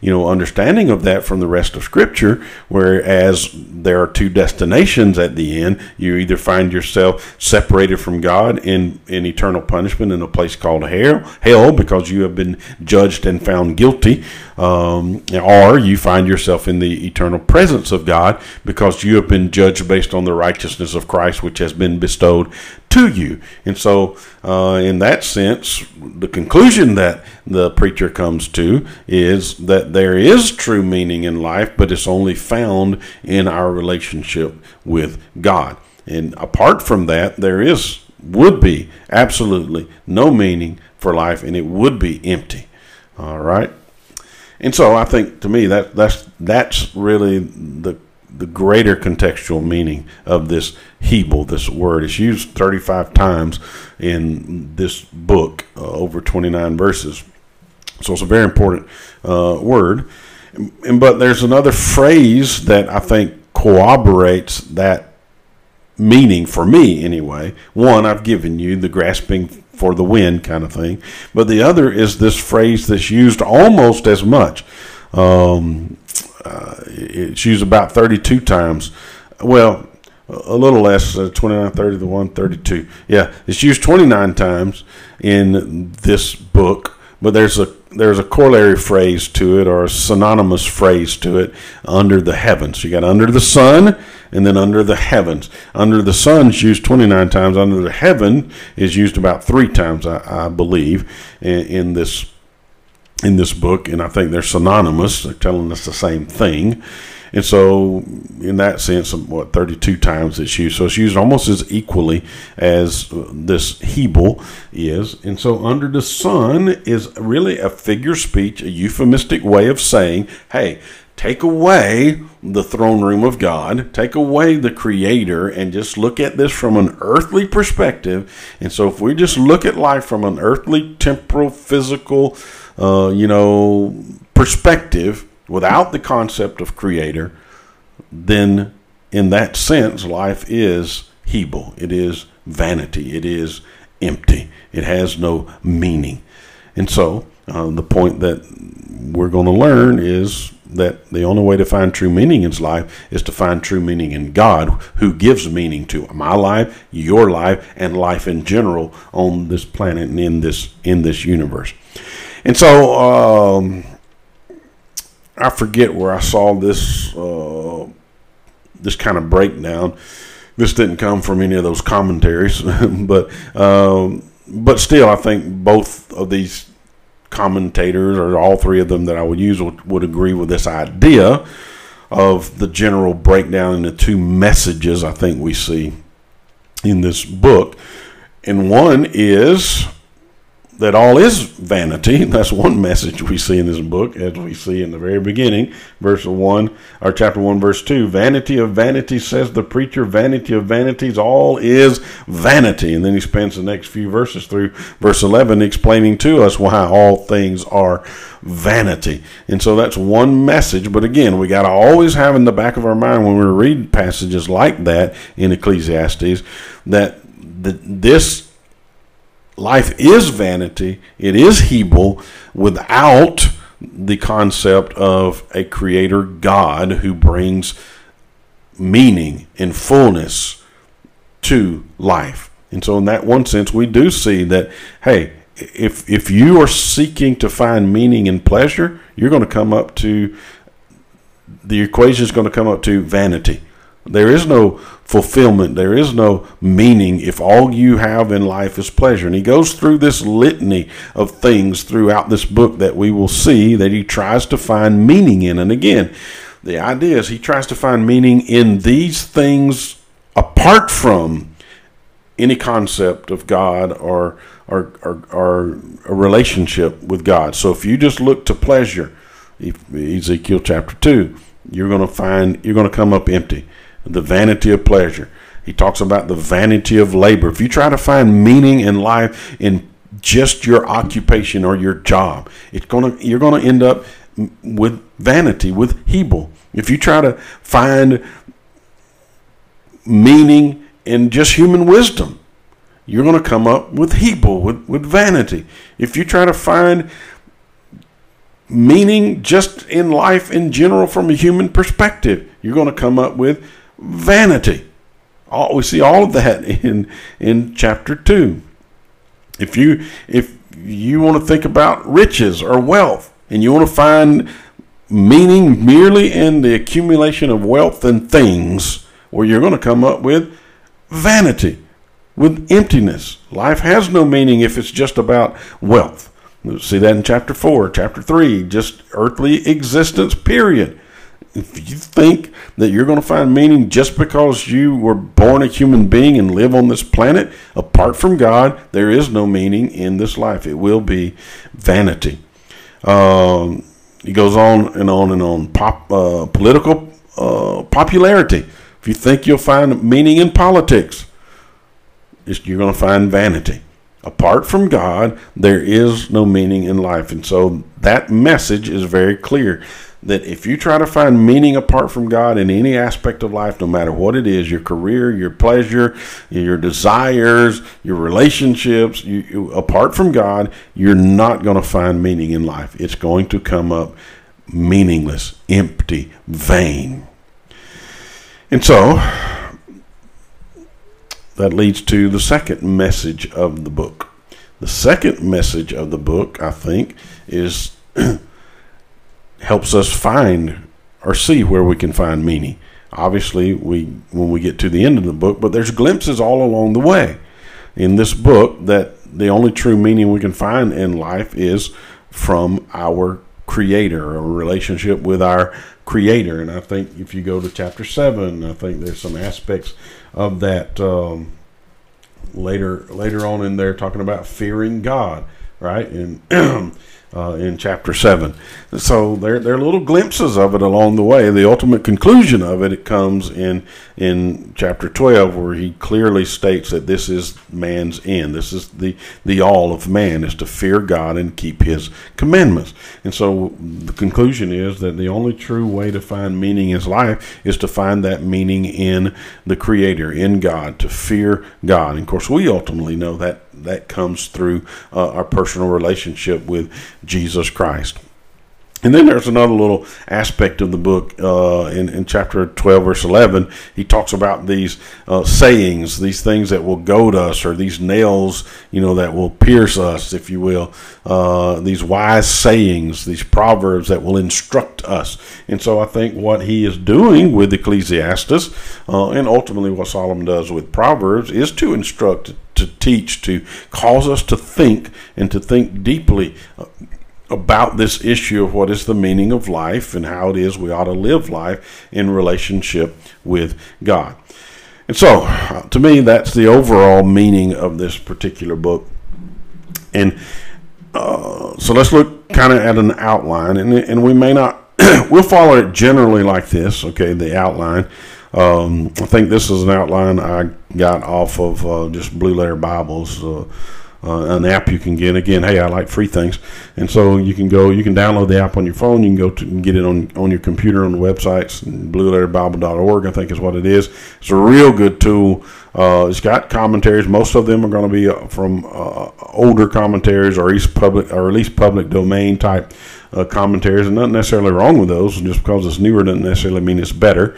you know, understanding of that from the rest of Scripture, whereas there are two destinations at the end. You either find yourself separated from God in, in eternal punishment in a place called hell, hell because you have been judged and found guilty, um, or you find yourself in the eternal presence of God because you have been judged based on the righteousness of Christ, which has been bestowed to you. And so, uh, in that sense, the conclusion that the preacher comes to is that there is true meaning in life, but it's only found in our relationship with God. And apart from that, there is would be absolutely no meaning for life, and it would be empty. All right. And so I think to me that that's that's really the the greater contextual meaning of this Hebel, this word. It's used 35 times in this book, uh, over 29 verses. So it's a very important uh, word. And, but there's another phrase that I think corroborates that meaning for me anyway. One, I've given you the grasping for the wind kind of thing. But the other is this phrase that's used almost as much. Um, uh, it's used about 32 times. Well, a little less, uh, 29, 30, the 132. Yeah, it's used 29 times in this book, but there's a there's a corollary phrase to it or a synonymous phrase to it under the heavens. You got under the sun and then under the heavens. Under the sun is used 29 times. Under the heaven is used about three times, I, I believe, in, in this in this book, and I think they're synonymous. They're telling us the same thing. And so, in that sense, what 32 times it's used. So it's used almost as equally as uh, this Hebel is. And so, under the sun is really a figure speech, a euphemistic way of saying, hey, take away the throne room of God, take away the creator, and just look at this from an earthly perspective. And so, if we just look at life from an earthly, temporal, physical, uh, you know, perspective, without the concept of creator, then in that sense, life is Hebel. It is vanity. It is empty. It has no meaning. And so, uh, the point that we're going to learn is that the only way to find true meaning in life is to find true meaning in God, who gives meaning to my life, your life, and life in general on this planet and in this in this universe. And so, um, I forget where I saw this uh, this kind of breakdown. This didn't come from any of those commentaries, but um, but still, I think both of these commentators, or all three of them that I would use, would, would agree with this idea of the general breakdown into two messages. I think we see in this book, and one is that all is vanity. That's one message we see in this book, as we see in the very beginning, verse 1, or chapter 1, verse 2. Vanity of vanities, says the preacher, vanity of vanities, all is vanity. And then he spends the next few verses through verse 11 explaining to us why all things are vanity. And so that's one message. But again, we got to always have in the back of our mind when we read passages like that in Ecclesiastes that this life is vanity, it is Hebel without the concept of a creator God who brings meaning and fullness to life. And so, in that one sense, we do see that, hey, if, if you are seeking to find meaning and pleasure, you're going to come up to the equation is going to come up to vanity. There is no fulfillment. There is no meaning if all you have in life is pleasure. And he goes through this litany of things throughout this book that we will see that he tries to find meaning in. And again, the idea is he tries to find meaning in these things apart from any concept of God or, or, or, or a relationship with God. So if you just look to pleasure, Ezekiel chapter 2, you're going to find, you're going to come up empty the vanity of pleasure. He talks about the vanity of labor. If you try to find meaning in life in just your occupation or your job, it's gonna you're gonna end up with vanity, with Hebel. If you try to find meaning in just human wisdom, you're going to come up with Hebel, with, with vanity. If you try to find meaning just in life in general from a human perspective, you're going to come up with vanity. All, we see all of that in in chapter two. If you if you want to think about riches or wealth, and you want to find meaning merely in the accumulation of wealth and things, well, you're going to come up with vanity, with emptiness. Life has no meaning if it's just about wealth. see that in chapter 4, chapter 3, just earthly existence, period if you think that you're going to find meaning just because you were born a human being and live on this planet, apart from God, there is no meaning in this life. It will be vanity. Um, he goes on and on and on. Pop, uh, political uh, popularity. If you think you'll find meaning in politics, you're going to find vanity. Apart from God, there is no meaning in life. And so that message is very clear that if you try to find meaning apart from God in any aspect of life, no matter what it is your career, your pleasure, your desires, your relationships you, you, apart from God, you're not going to find meaning in life. It's going to come up meaningless, empty, vain. And so, that leads to the second message of the book. The second message of the book, I think, is helps us find or see where we can find meaning. Obviously, we when we get to the end of the book, but there's glimpses all along the way in this book that the only true meaning we can find in life is from our creator, a relationship with our creator. And I think if you go to chapter 7, I think there's some aspects of that um, later later on in there talking about fearing God, right? And uh, in chapter 7. So there, there are little glimpses of it along the way. The ultimate conclusion of it, it comes in, in chapter 12, where he clearly states that this is man's end. This is the, the all of man, is to fear God and keep his commandments. And so the conclusion is that the only true way to find meaning in life is to find that meaning in the Creator, in God, to fear God. And of course, we ultimately know that that comes through uh, our personal relationship with Jesus Christ. And then there's another little aspect of the book uh, in, in chapter 12, verse 11. He talks about these uh, sayings, these things that will goad us, or these nails, you know, that will pierce us, if you will. Uh, these wise sayings, these proverbs that will instruct us. And so I think what he is doing with Ecclesiastes, uh, and ultimately what Solomon does with Proverbs, is to instruct, to teach, to cause us to think and to think deeply uh, about this issue of what is the meaning of life and how it is we ought to live life in relationship with God. And so, uh, to me, that's the overall meaning of this particular book. And uh, so let's look kind of at an outline, and, and we may not, we'll follow it generally like this, okay, the outline. Um, I think this is an outline I got off of uh, just Blue Letter Bibles. Uh, uh, an app you can get. Again, hey, I like free things, and so you can go, you can download the app on your phone. You can go to get it on on your computer on the websites. BlueLetterBible.org, I think, is what it is. It's a real good tool. Uh, it's got commentaries. Most of them are going to be uh, from uh, older commentaries or at public or at least public domain type uh, commentaries, and nothing necessarily wrong with those. Just because it's newer doesn't necessarily mean it's better.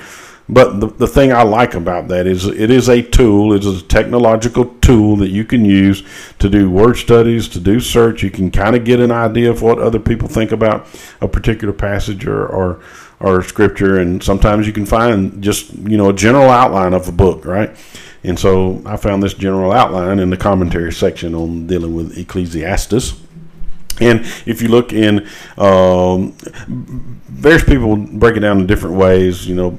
But the, the thing I like about that is it is a tool, it is a technological tool that you can use to do word studies, to do search. You can kind of get an idea of what other people think about a particular passage or, or, or scripture. And sometimes you can find just, you know, a general outline of a book, right? And so I found this general outline in the commentary section on dealing with Ecclesiastes. And if you look in, um, various people break it down in different ways. You know,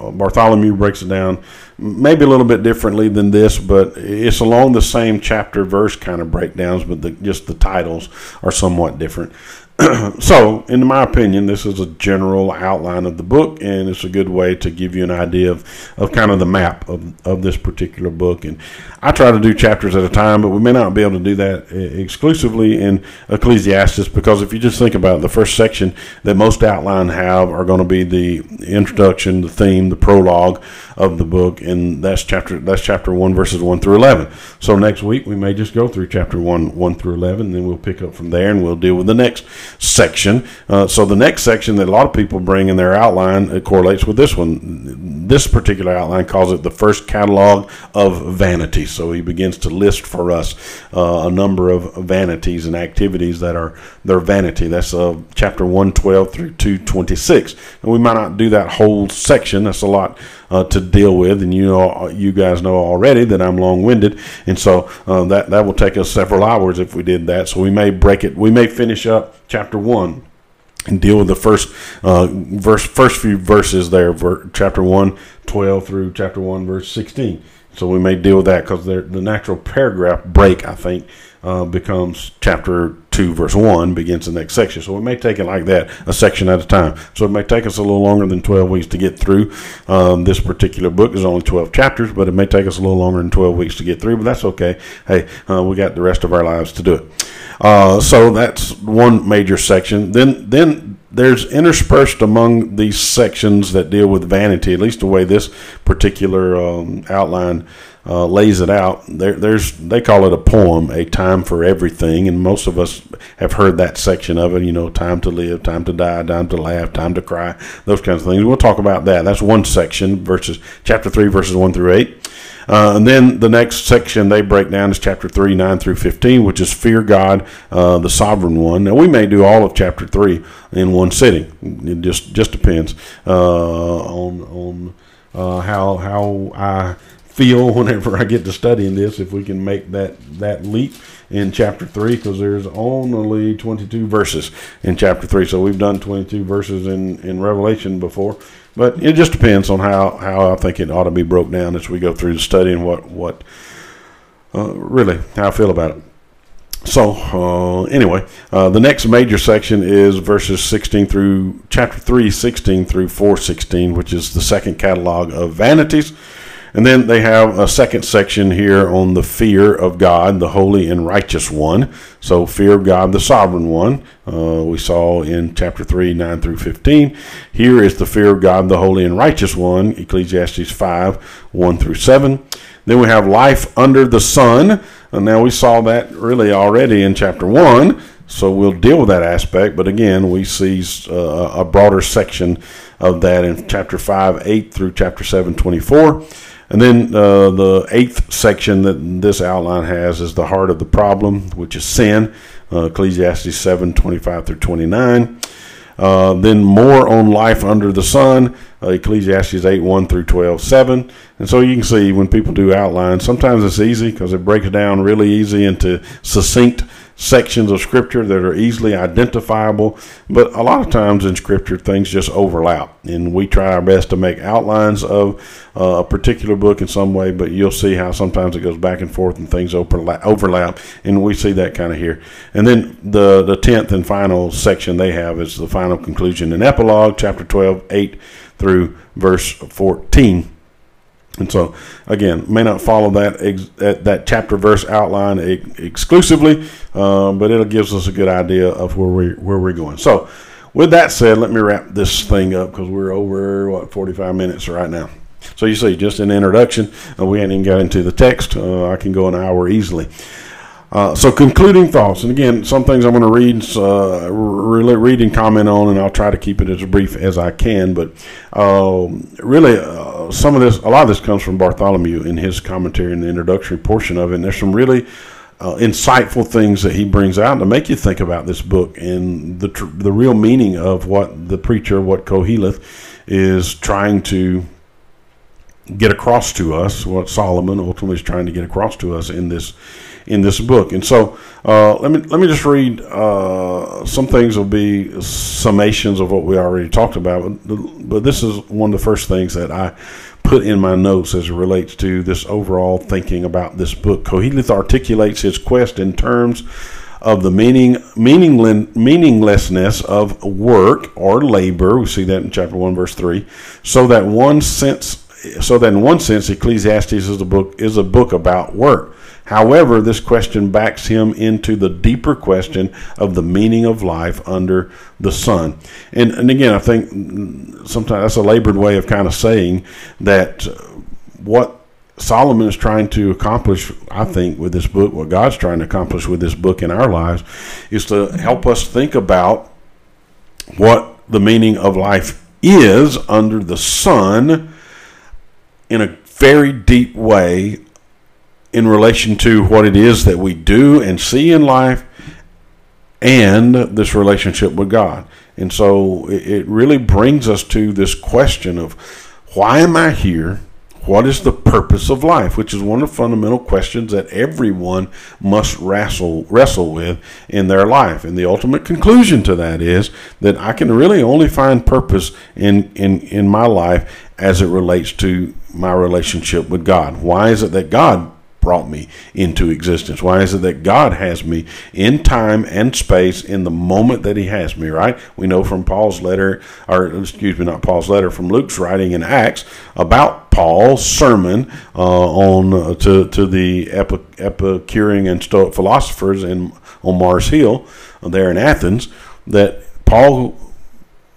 uh, Bartholomew breaks it down maybe a little bit differently than this, but it's along the same chapter verse kind of breakdowns, but the, just the titles are somewhat different. so, in my opinion, this is a general outline of the book, and it's a good way to give you an idea of, of kind of the map of, of this particular book. And I try to do chapters at a time, but we may not be able to do that uh, exclusively in Ecclesiastes because if you just think about it, the first section that most outline have are going to be the introduction, the theme, the prologue of the book, and that's chapter that's chapter one, verses one through eleven. So next week we may just go through chapter one, one through eleven, and then we'll pick up from there and we'll deal with the next section. Uh, so the next section that a lot of people bring in their outline it correlates with this one. This particular outline calls it the first catalog of vanities. So he begins to list for us uh, a number of vanities and activities that are their vanity. That's uh, chapter 112 through 226. And we might not do that whole section. That's a lot uh, to deal with, and you know, you guys know already that I'm long-winded, and so uh, that that will take us several hours if we did that. So we may break it. We may finish up chapter one and deal with the first uh, verse, first few verses there, ver, chapter 1, 12 through chapter 1, verse 16. So we may deal with that because the natural paragraph break, I think, uh, becomes chapter 2, verse 1, begins the next section. So we may take it like that, a section at a time. So it may take us a little longer than 12 weeks to get through. Um, this particular book is only 12 chapters, but it may take us a little longer than 12 weeks to get through, but that's okay. Hey, uh, we got the rest of our lives to do it. Uh, so that's one major section. Then, then there's interspersed among these sections that deal with vanity, at least the way this particular um, outline uh, lays it out. There, there's they call it a poem, a time for everything, and most of us have heard that section of it. You know, time to live, time to die, time to laugh, time to cry, those kinds of things. We'll talk about that. That's one section, verses chapter three, verses one through eight. Uh, and then the next section they break down is chapter 3, 9 through 15, which is Fear God, uh, the Sovereign One. Now, we may do all of chapter 3 in one sitting. It just, just depends uh, on, on uh, how, how I feel whenever I get to studying this if we can make that that leap in chapter 3 because there's only 22 verses in chapter 3 so we've done 22 verses in in revelation before. But it just depends on how how i think it ought to be broke down as we go through the study and what what uh, really how i feel about it. So uh, anyway uh, the next major section is verses 16 through chapter 3 16 through 416 which is the second catalog of vanities and then they have a second section here on the fear of God, the holy and righteous one. So, fear of God, the sovereign one, uh, we saw in chapter 3, 9 through 15. Here is the fear of God, the holy and righteous one, Ecclesiastes 5, 1 through 7. Then we have life under the sun. And now we saw that really already in chapter 1. So we'll deal with that aspect. But again, we see uh, a broader section of that in chapter 5, 8 through chapter 7, 24. And then uh, the eighth section that this outline has is the heart of the problem, which is sin, uh, Ecclesiastes 7 25 through 29. Uh, then more on life under the sun, uh, Ecclesiastes 8 1 through 12 7. And so you can see when people do outlines, sometimes it's easy because it breaks down really easy into succinct sections of scripture that are easily identifiable, but a lot of times in scripture things just overlap, and we try our best to make outlines of uh, a particular book in some way, but you'll see how sometimes it goes back and forth and things overlap, and we see that kind of here. And then the the tenth and final section they have is the final conclusion and epilogue, chapter 12, 8 through verse 14. And so, again, may not follow that ex- that, chapter verse outline ex- exclusively, uh, but it gives us a good idea of where we where we're going. So, with that said, let me wrap this thing up because we're over what 45 minutes right now. So you see, just an introduction, uh, we hadn't even got into the text. Uh, I can go an hour easily. Uh, so concluding thoughts, and again, some things I'm going to read, uh, read and comment on, and I'll try to keep it as brief as I can. But um, really, some of this, a lot of this comes from Bartholomew in his commentary in the introductory portion of it. And there's some really uh, insightful things that he brings out to make you think about this book and the tr- the real meaning of what the preacher, what Koheleth, is trying to get across to us, what Solomon ultimately is trying to get across to us in this in this book. And so uh, let me let me just read uh, some things will be summations of what we already talked about, but, this is one of the first things that I put in my notes as it relates to this overall thinking about this book. Koheleth articulates his quest in terms of the meaning meaninglessness of work or labor. We see that in chapter one, verse three. So that one sense, so that in one sense, Ecclesiastes is a book is a book about work. However, this question backs him into the deeper question of the meaning of life under the sun. And, and again, I think sometimes that's a labored way of kind of saying that what Solomon is trying to accomplish, I think, with this book, what God's trying to accomplish with this book in our lives, is to help us think about what the meaning of life is under the sun in a very deep way in relation to what it is that we do and see in life and this relationship with God. And so it really brings us to this question of why am I here? What is the purpose of life? Which is one of the fundamental questions that everyone must wrestle wrestle with in their life. And the ultimate conclusion to that is that I can really only find purpose in, in, in my life as it relates to my relationship with God. Why is it that God brought me into existence? Why is it that God has me in time and space in the moment that He has me, right? We know from Paul's letter, or excuse me, not Paul's letter, from Luke's writing in Acts about Paul's sermon uh, on uh, to, to the Epicurean and Stoic philosophers in, on Mars Hill uh, there in Athens that Paul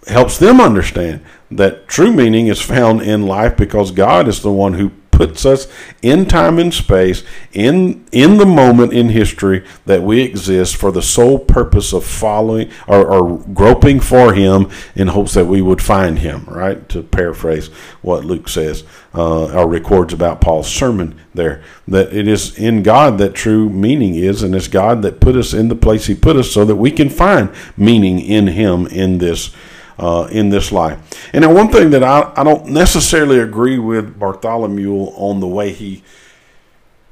helps them understand that true meaning is found in life because God is the one who puts us in time and space, in in the moment in history that we exist for the sole purpose of following or, or groping for Him in hopes that we would find Him. Right to paraphrase what Luke says uh, or records about Paul's sermon there, that it is in God that true meaning is, and it's God that put us in the place He put us so that we can find meaning in Him in this uh, in this life. And then one thing that I, I don't necessarily agree with Bartholomew on the way he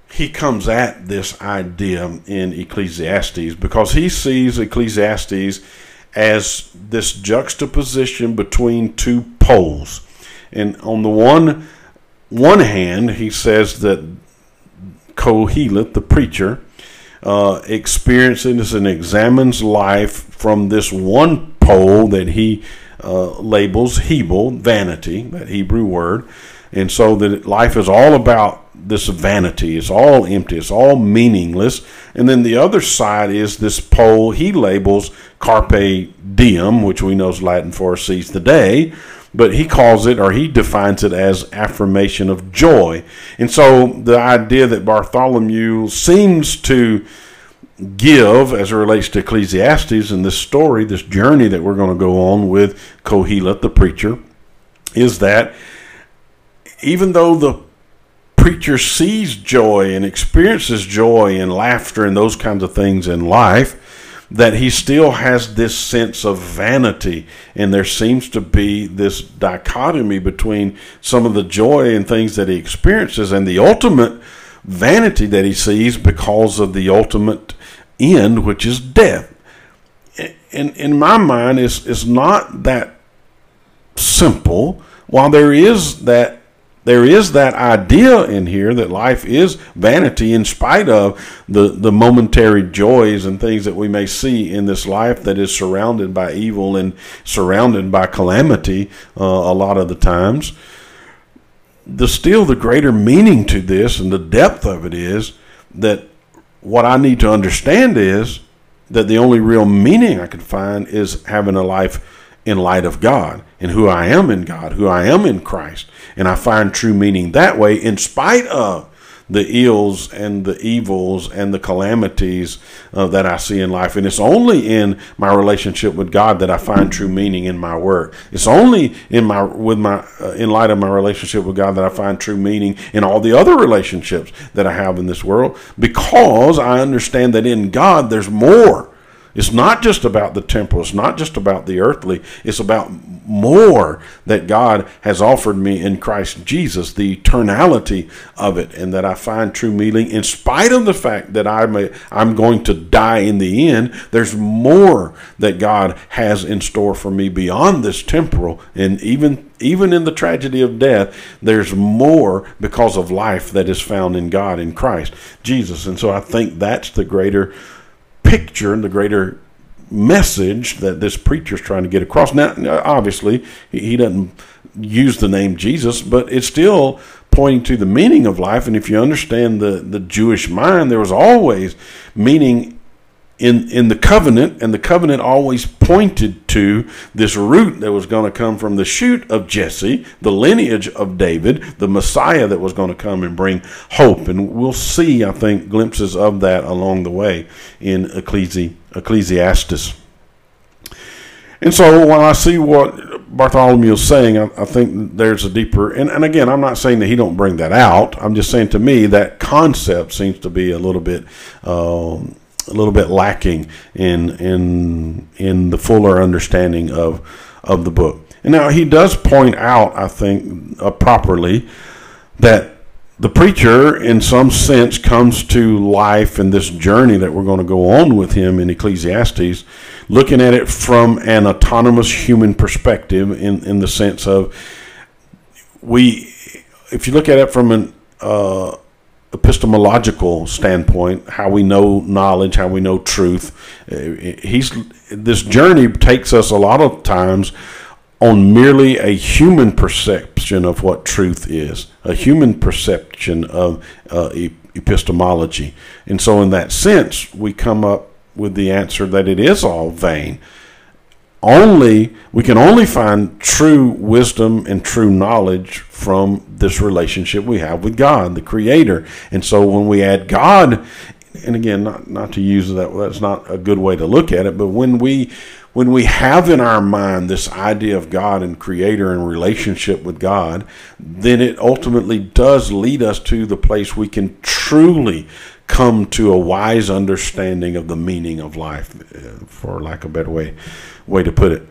he comes at this idea in Ecclesiastes because he sees Ecclesiastes as this juxtaposition between two poles. And on the one one hand, he says that Kohelet, the preacher, uh, experiences and examines life from this one pole that he uh, labels Hebel, vanity, that Hebrew word. And so that life is all about this vanity. It's all empty. It's all meaningless. And then the other side is this pole he labels carpe diem, which we know is Latin for seize the day but he calls it or he defines it as affirmation of joy. And so the idea that Bartholomew seems to give as it relates to Ecclesiastes and this story, this journey that we're going to go on with Kohelet, the preacher, is that even though the preacher sees joy and experiences joy and laughter and those kinds of things in life, that he still has this sense of vanity. And there seems to be this dichotomy between some of the joy and things that he experiences and the ultimate vanity that he sees because of the ultimate end, which is death. And in my mind, it's, it's not that simple. While there is that there is that idea in here that life is vanity in spite of the, the momentary joys and things that we may see in this life that is surrounded by evil and surrounded by calamity uh, a lot of the times. The still the greater meaning to this and the depth of it is that what I need to understand is that the only real meaning I can find is having a life in light of God and who I am in God, who I am in Christ. And I find true meaning that way in spite of the ills and the evils and the calamities uh, that I see in life. And it's only in my relationship with God that I find true meaning in my work. It's only in my with my uh, in light of my relationship with God that I find true meaning in all the other relationships that I have in this world because I understand that in God there's more it's not just about the temporal, it's not just about the earthly, it's about more that God has offered me in Christ Jesus, the eternality of it, and that I find true meaning in spite of the fact that I may, I'm going to die in the end. There's more that God has in store for me beyond this temporal, and even even in the tragedy of death, there's more because of life that is found in God in Christ Jesus. And so I think that's the greater picture and the greater message that this preacher is trying to get across. Now, obviously, he doesn't use the name Jesus, but it's still pointing to the meaning of life. And if you understand the, the Jewish mind, there was always meaning in in the covenant, and the covenant always pointed to this root that was going to come from the shoot of Jesse, the lineage of David, the Messiah that was going to come and bring hope. And we'll see, I think, glimpses of that along the way in Ecclesi- Ecclesiastes. And so when I see what Bartholomew is saying, I, I, think there's a deeper, and, and again, I'm not saying that he don't bring that out. I'm just saying to me that concept seems to be a little bit um, a little bit lacking in in in the fuller understanding of of the book. And now he does point out, I think, uh, properly that the preacher, in some sense, comes to life in this journey that we're going to go on with him in Ecclesiastes, looking at it from an autonomous human perspective, in in the sense of we, if you look at it from an uh, epistemological standpoint, how we know knowledge, how we know truth. Uh, he's this journey takes us a lot of times on merely a human perception of what truth is, a human perception of uh, epistemology, and so in that sense, we come up with the answer that it is all vain only we can only find true wisdom and true knowledge from this relationship we have with God, the Creator. And so when we add God, and again, not not to use that that's not a good way to look at it, but when we when we have in our mind this idea of God and Creator and relationship with God, then it ultimately does lead us to the place we can truly come to a wise understanding of the meaning of life, uh, for lack of a better way way to put it.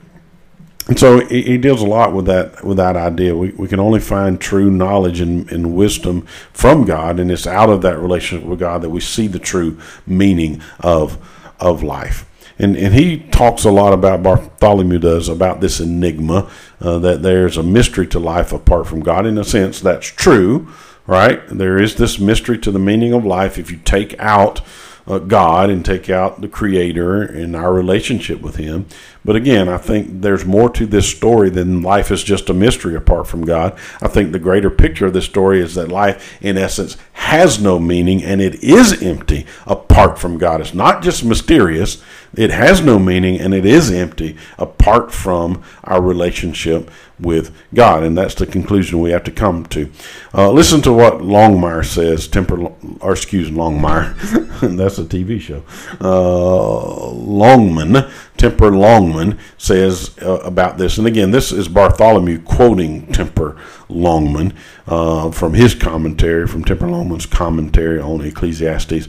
and so he, he, deals a lot with that with that idea. We, we can only find true knowledge and, and wisdom from God, and it's out of that relationship with God that we see the true meaning of of life. And and he talks a lot about Bartholomew does about this enigma uh, that there's a mystery to life apart from God. In a sense, that's true, right? There is this mystery to the meaning of life if you take out uh, God and take out the Creator and our relationship with Him. But again, I think there's more to this story than life is just a mystery apart from God. I think the greater picture of this story is that life, in essence, has no meaning and it is empty apart from God. It's not just mysterious, it has no meaning and it is empty apart from our relationship with God. And that's the conclusion we have to come to. Uh, listen to what Longmire says, Tremper, or excuse Longmire, that's a TV show. Uh, Longman, Tremper Longman says uh, about this. And again, this is Bartholomew quoting Tremper Longman uh, from his commentary, from Tremper Longman's commentary on Ecclesiastes.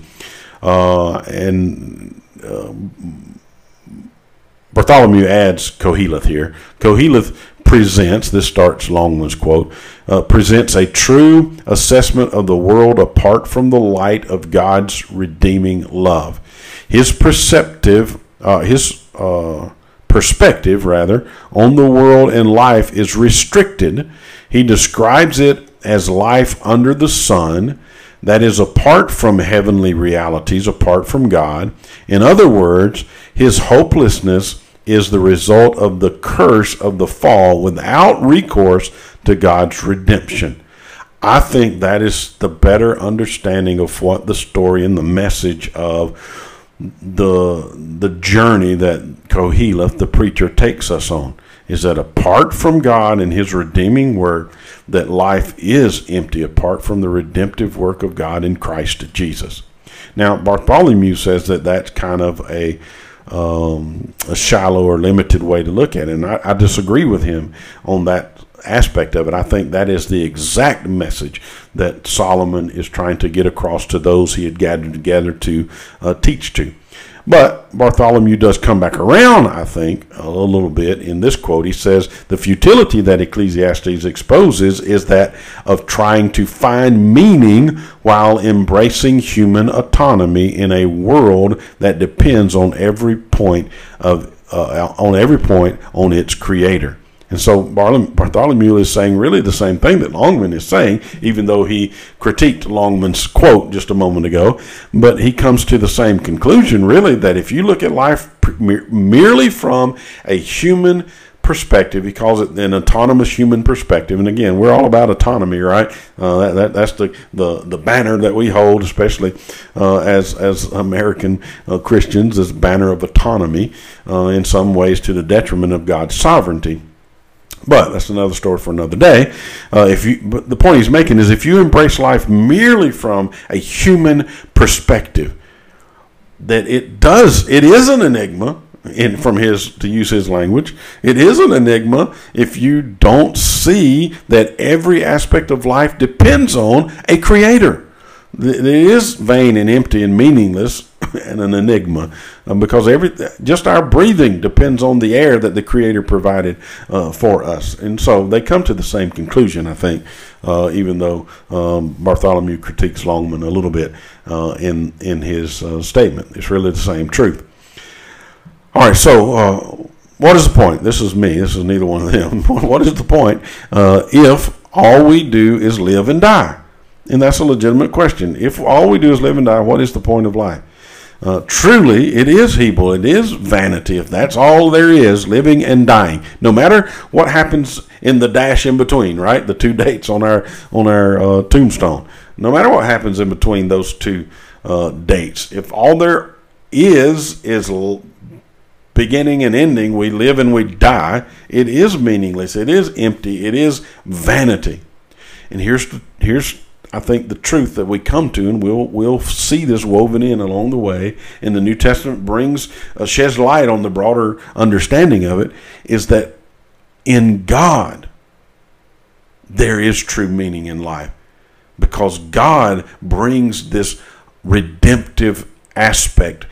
Uh, and uh, Bartholomew adds Koheleth here. Koheleth presents, this starts Longman's quote, uh, presents a true assessment of the world apart from the light of God's redeeming love. His perceptive, uh, his uh, perspective, rather, on the world and life is restricted. He describes it as life under the sun, that is apart from heavenly realities, apart from God. In other words, his hopelessness is the result of the curse of the fall without recourse to God's redemption. I think that is the better understanding of what the story and the message of the the journey that Koheleth, the preacher, takes us on is that apart from God and His redeeming work, that life is empty apart from the redemptive work of God in Christ Jesus. Now, Bartholomew says that that's kind of a um, a shallow or limited way to look at it, and I, I disagree with him on that aspect of it. I think that is the exact message that Solomon is trying to get across to those he had gathered together to uh, teach to. But Bartholomew does come back around, I think, a little bit in this quote. He says the futility that Ecclesiastes exposes is that of trying to find meaning while embracing human autonomy in a world that depends on every point of uh, on every point on its creator. And so Bartholomew is saying really the same thing that Longman is saying, even though he critiqued Longman's quote just a moment ago. But he comes to the same conclusion, really, that if you look at life merely from a human perspective, he calls it an autonomous human perspective. And again, we're all about autonomy, right? Uh, that, that, that's the, the, the banner that we hold, especially uh, as, as American uh, Christians, this banner of autonomy, uh, in some ways to the detriment of God's sovereignty. But that's another story for another day. Uh, if you, but the point he's making is if you embrace life merely from a human perspective, that it does, it is an enigma. In, from his to use his language, it is an enigma if you don't see that every aspect of life depends on a creator. It is vain and empty and meaningless and an enigma um, because every just our breathing depends on the air that the Creator provided uh, for us, and so they come to the same conclusion. I think, uh, even though um, Bartholomew critiques Longman a little bit uh, in in his uh, statement, it's really the same truth. All right, so. Uh, what is the point? This is me. This is neither one of them. what is the point uh, if all we do is live and die? And that's a legitimate question. If all we do is live and die, what is the point of life? Uh, truly, it is Hebel. It is vanity. If that's all there is, living and dying, no matter what happens in the dash in between, right? The two dates on our on our uh, tombstone. No matter what happens in between those two uh, dates, if all there is is l- beginning and ending, we live and we die. It is meaningless. It is empty. It is vanity. And here's here's I think the truth that we come to, and we'll we'll see this woven in along the way, and the New Testament brings uh, sheds light on the broader understanding of it, is that in God there is true meaning in life, because God brings this redemptive aspect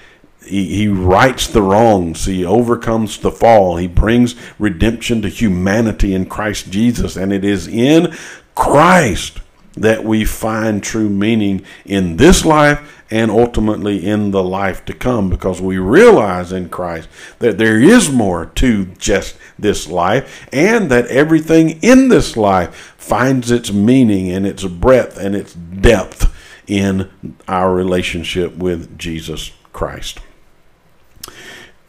he, he rights the wrongs. He overcomes the fall. He brings redemption to humanity in Christ Jesus. And it is in Christ that we find true meaning in this life and ultimately in the life to come because we realize in Christ that there is more to just this life and that everything in this life finds its meaning and its breadth and its depth in our relationship with Jesus Christ.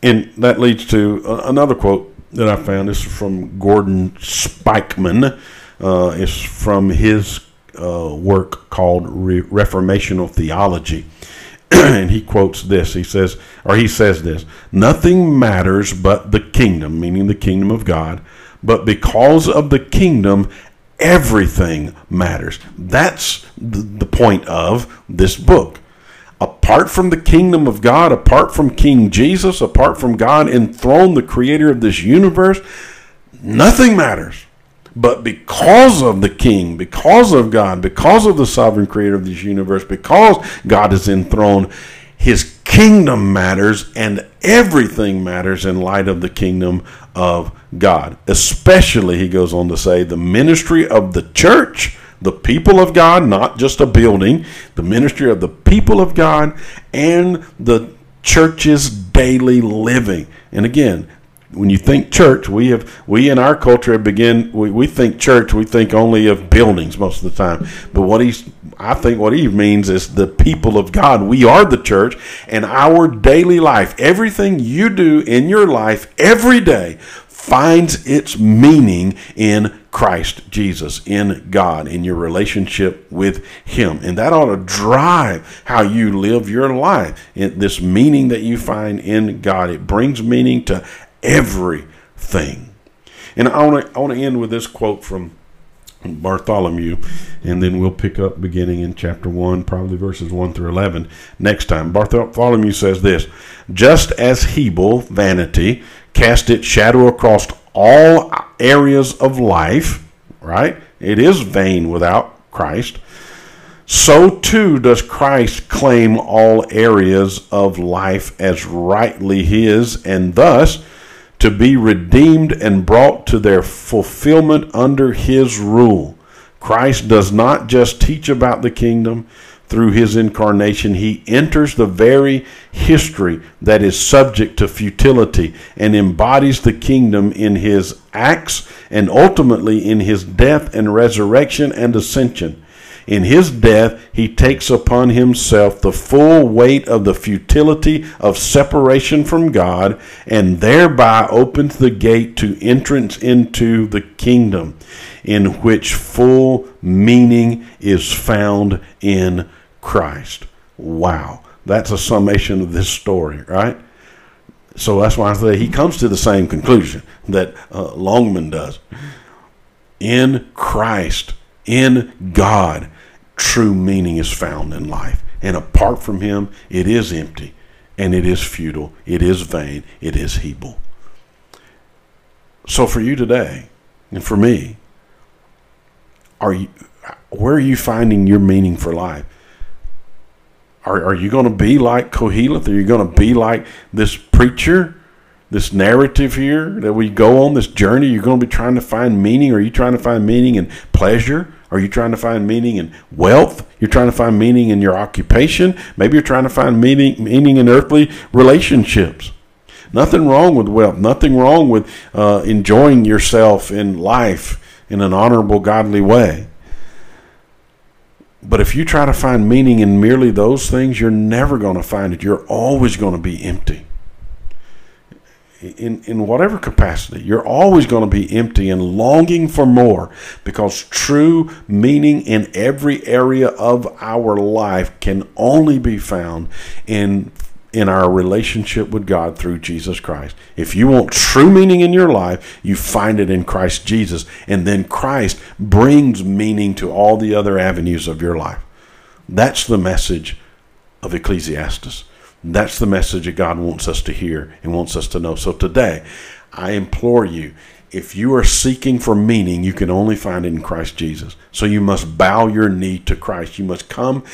And that leads to another quote that I found. This is from Gordon Spykman. Uh, it's from his uh, work called Re- Reformational Theology. and he quotes this. He says, or he says this Nothing matters but the kingdom, meaning the kingdom of God. But because of the kingdom, everything matters. That's the point of this book. Apart from the kingdom of God, apart from King Jesus, apart from God enthroned, the creator of this universe, nothing matters. But because of the King, because of God, because of the sovereign creator of this universe, because God is enthroned, his kingdom matters and everything matters in light of the kingdom of God. Especially, he goes on to say, the ministry of the church, the people of God, not just a building, the ministry of the people of God, and the church's daily living. And again, when you think church, we have we in our culture begin we, we think church, we think only of buildings most of the time. But what he's I think what he means is the people of God. We are the church and our daily life, everything you do in your life every day finds its meaning in Christ Jesus, in God, in your relationship with Him. And that ought to drive how you live your life. this meaning that you find in God, it brings meaning to everything. And I want to I end with this quote from Bartholomew, and then we'll pick up beginning in chapter 1, probably verses 1 through 11 next time. Bartholomew says this Just as Hebel, vanity, cast its shadow across all areas of life, right? It is vain without Christ. So too does Christ claim all areas of life as rightly his, and thus to be redeemed and brought to their fulfillment under his rule. Christ does not just teach about the kingdom through his incarnation, he enters the very history that is subject to futility and embodies the kingdom in his acts and ultimately in his death and resurrection and ascension. In his death, he takes upon himself the full weight of the futility of separation from God and thereby opens the gate to entrance into the kingdom, in which full meaning is found in Christ. Wow. That's a summation of this story, right? So that's why I say he comes to the same conclusion that uh, Longman does. In Christ, in God, true meaning is found in life. And apart from Him, it is empty and it is futile, it is vain, it is Hebel. So for you today, and for me, are you where are you finding your meaning for life? Are, are you going to be like Koheleth? Are you going to be like this preacher? This narrative here that we go on, this journey, you're going to be trying to find meaning. Are you trying to find meaning in pleasure? Are you trying to find meaning in wealth? You're trying to find meaning in your occupation? Maybe you're trying to find meaning, meaning in earthly relationships. Nothing wrong with wealth. Nothing wrong with uh, enjoying yourself in life in an honorable, godly way. But if you try to find meaning in merely those things, you're never going to find it. You're always going to be empty in, in whatever capacity, you're always going to be empty and longing for more because true meaning in every area of our life can only be found in in our relationship with God through Jesus Christ. If you want true meaning in your life, you find it in Christ Jesus. And then Christ brings meaning to all the other avenues of your life. That's the message of Ecclesiastes. That's the message that God wants us to hear and wants us to know. So today, I implore you if you are seeking for meaning, you can only find it in Christ Jesus. So you must bow your knee to Christ. You must come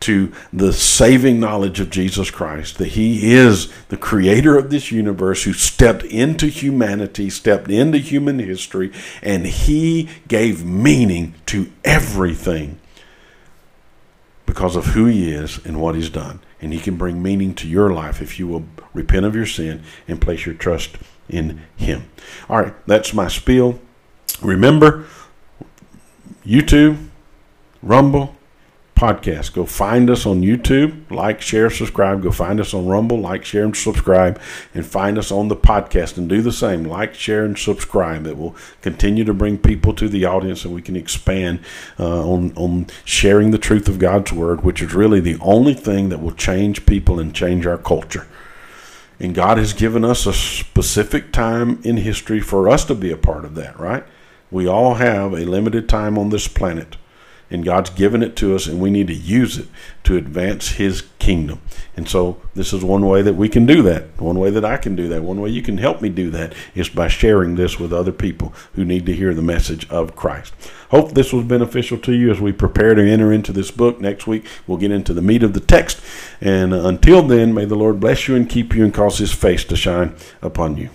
to the saving knowledge of Jesus Christ, that He is the creator of this universe who stepped into humanity, stepped into human history, and He gave meaning to everything because of who He is and what He's done. And He can bring meaning to your life if you will repent of your sin and place your trust in Him. All right, that's my spiel. Remember, YouTube, Rumble, podcast. Go find us on YouTube, like, share, subscribe. Go find us on Rumble, like, share, and subscribe. And find us on the podcast and do the same. Like, share, and subscribe. It will continue to bring people to the audience and we can expand uh, on, on sharing the truth of God's Word, which is really the only thing that will change people and change our culture. And God has given us a specific time in history for us to be a part of that, right? We all have a limited time on this planet and God's given it to us, and we need to use it to advance His kingdom. And so, this is one way that we can do that. One way that I can do that. One way you can help me do that is by sharing this with other people who need to hear the message of Christ. Hope this was beneficial to you as we prepare to enter into this book. Next week, we'll get into the meat of the text. And until then, may the Lord bless you and keep you and cause His face to shine upon you.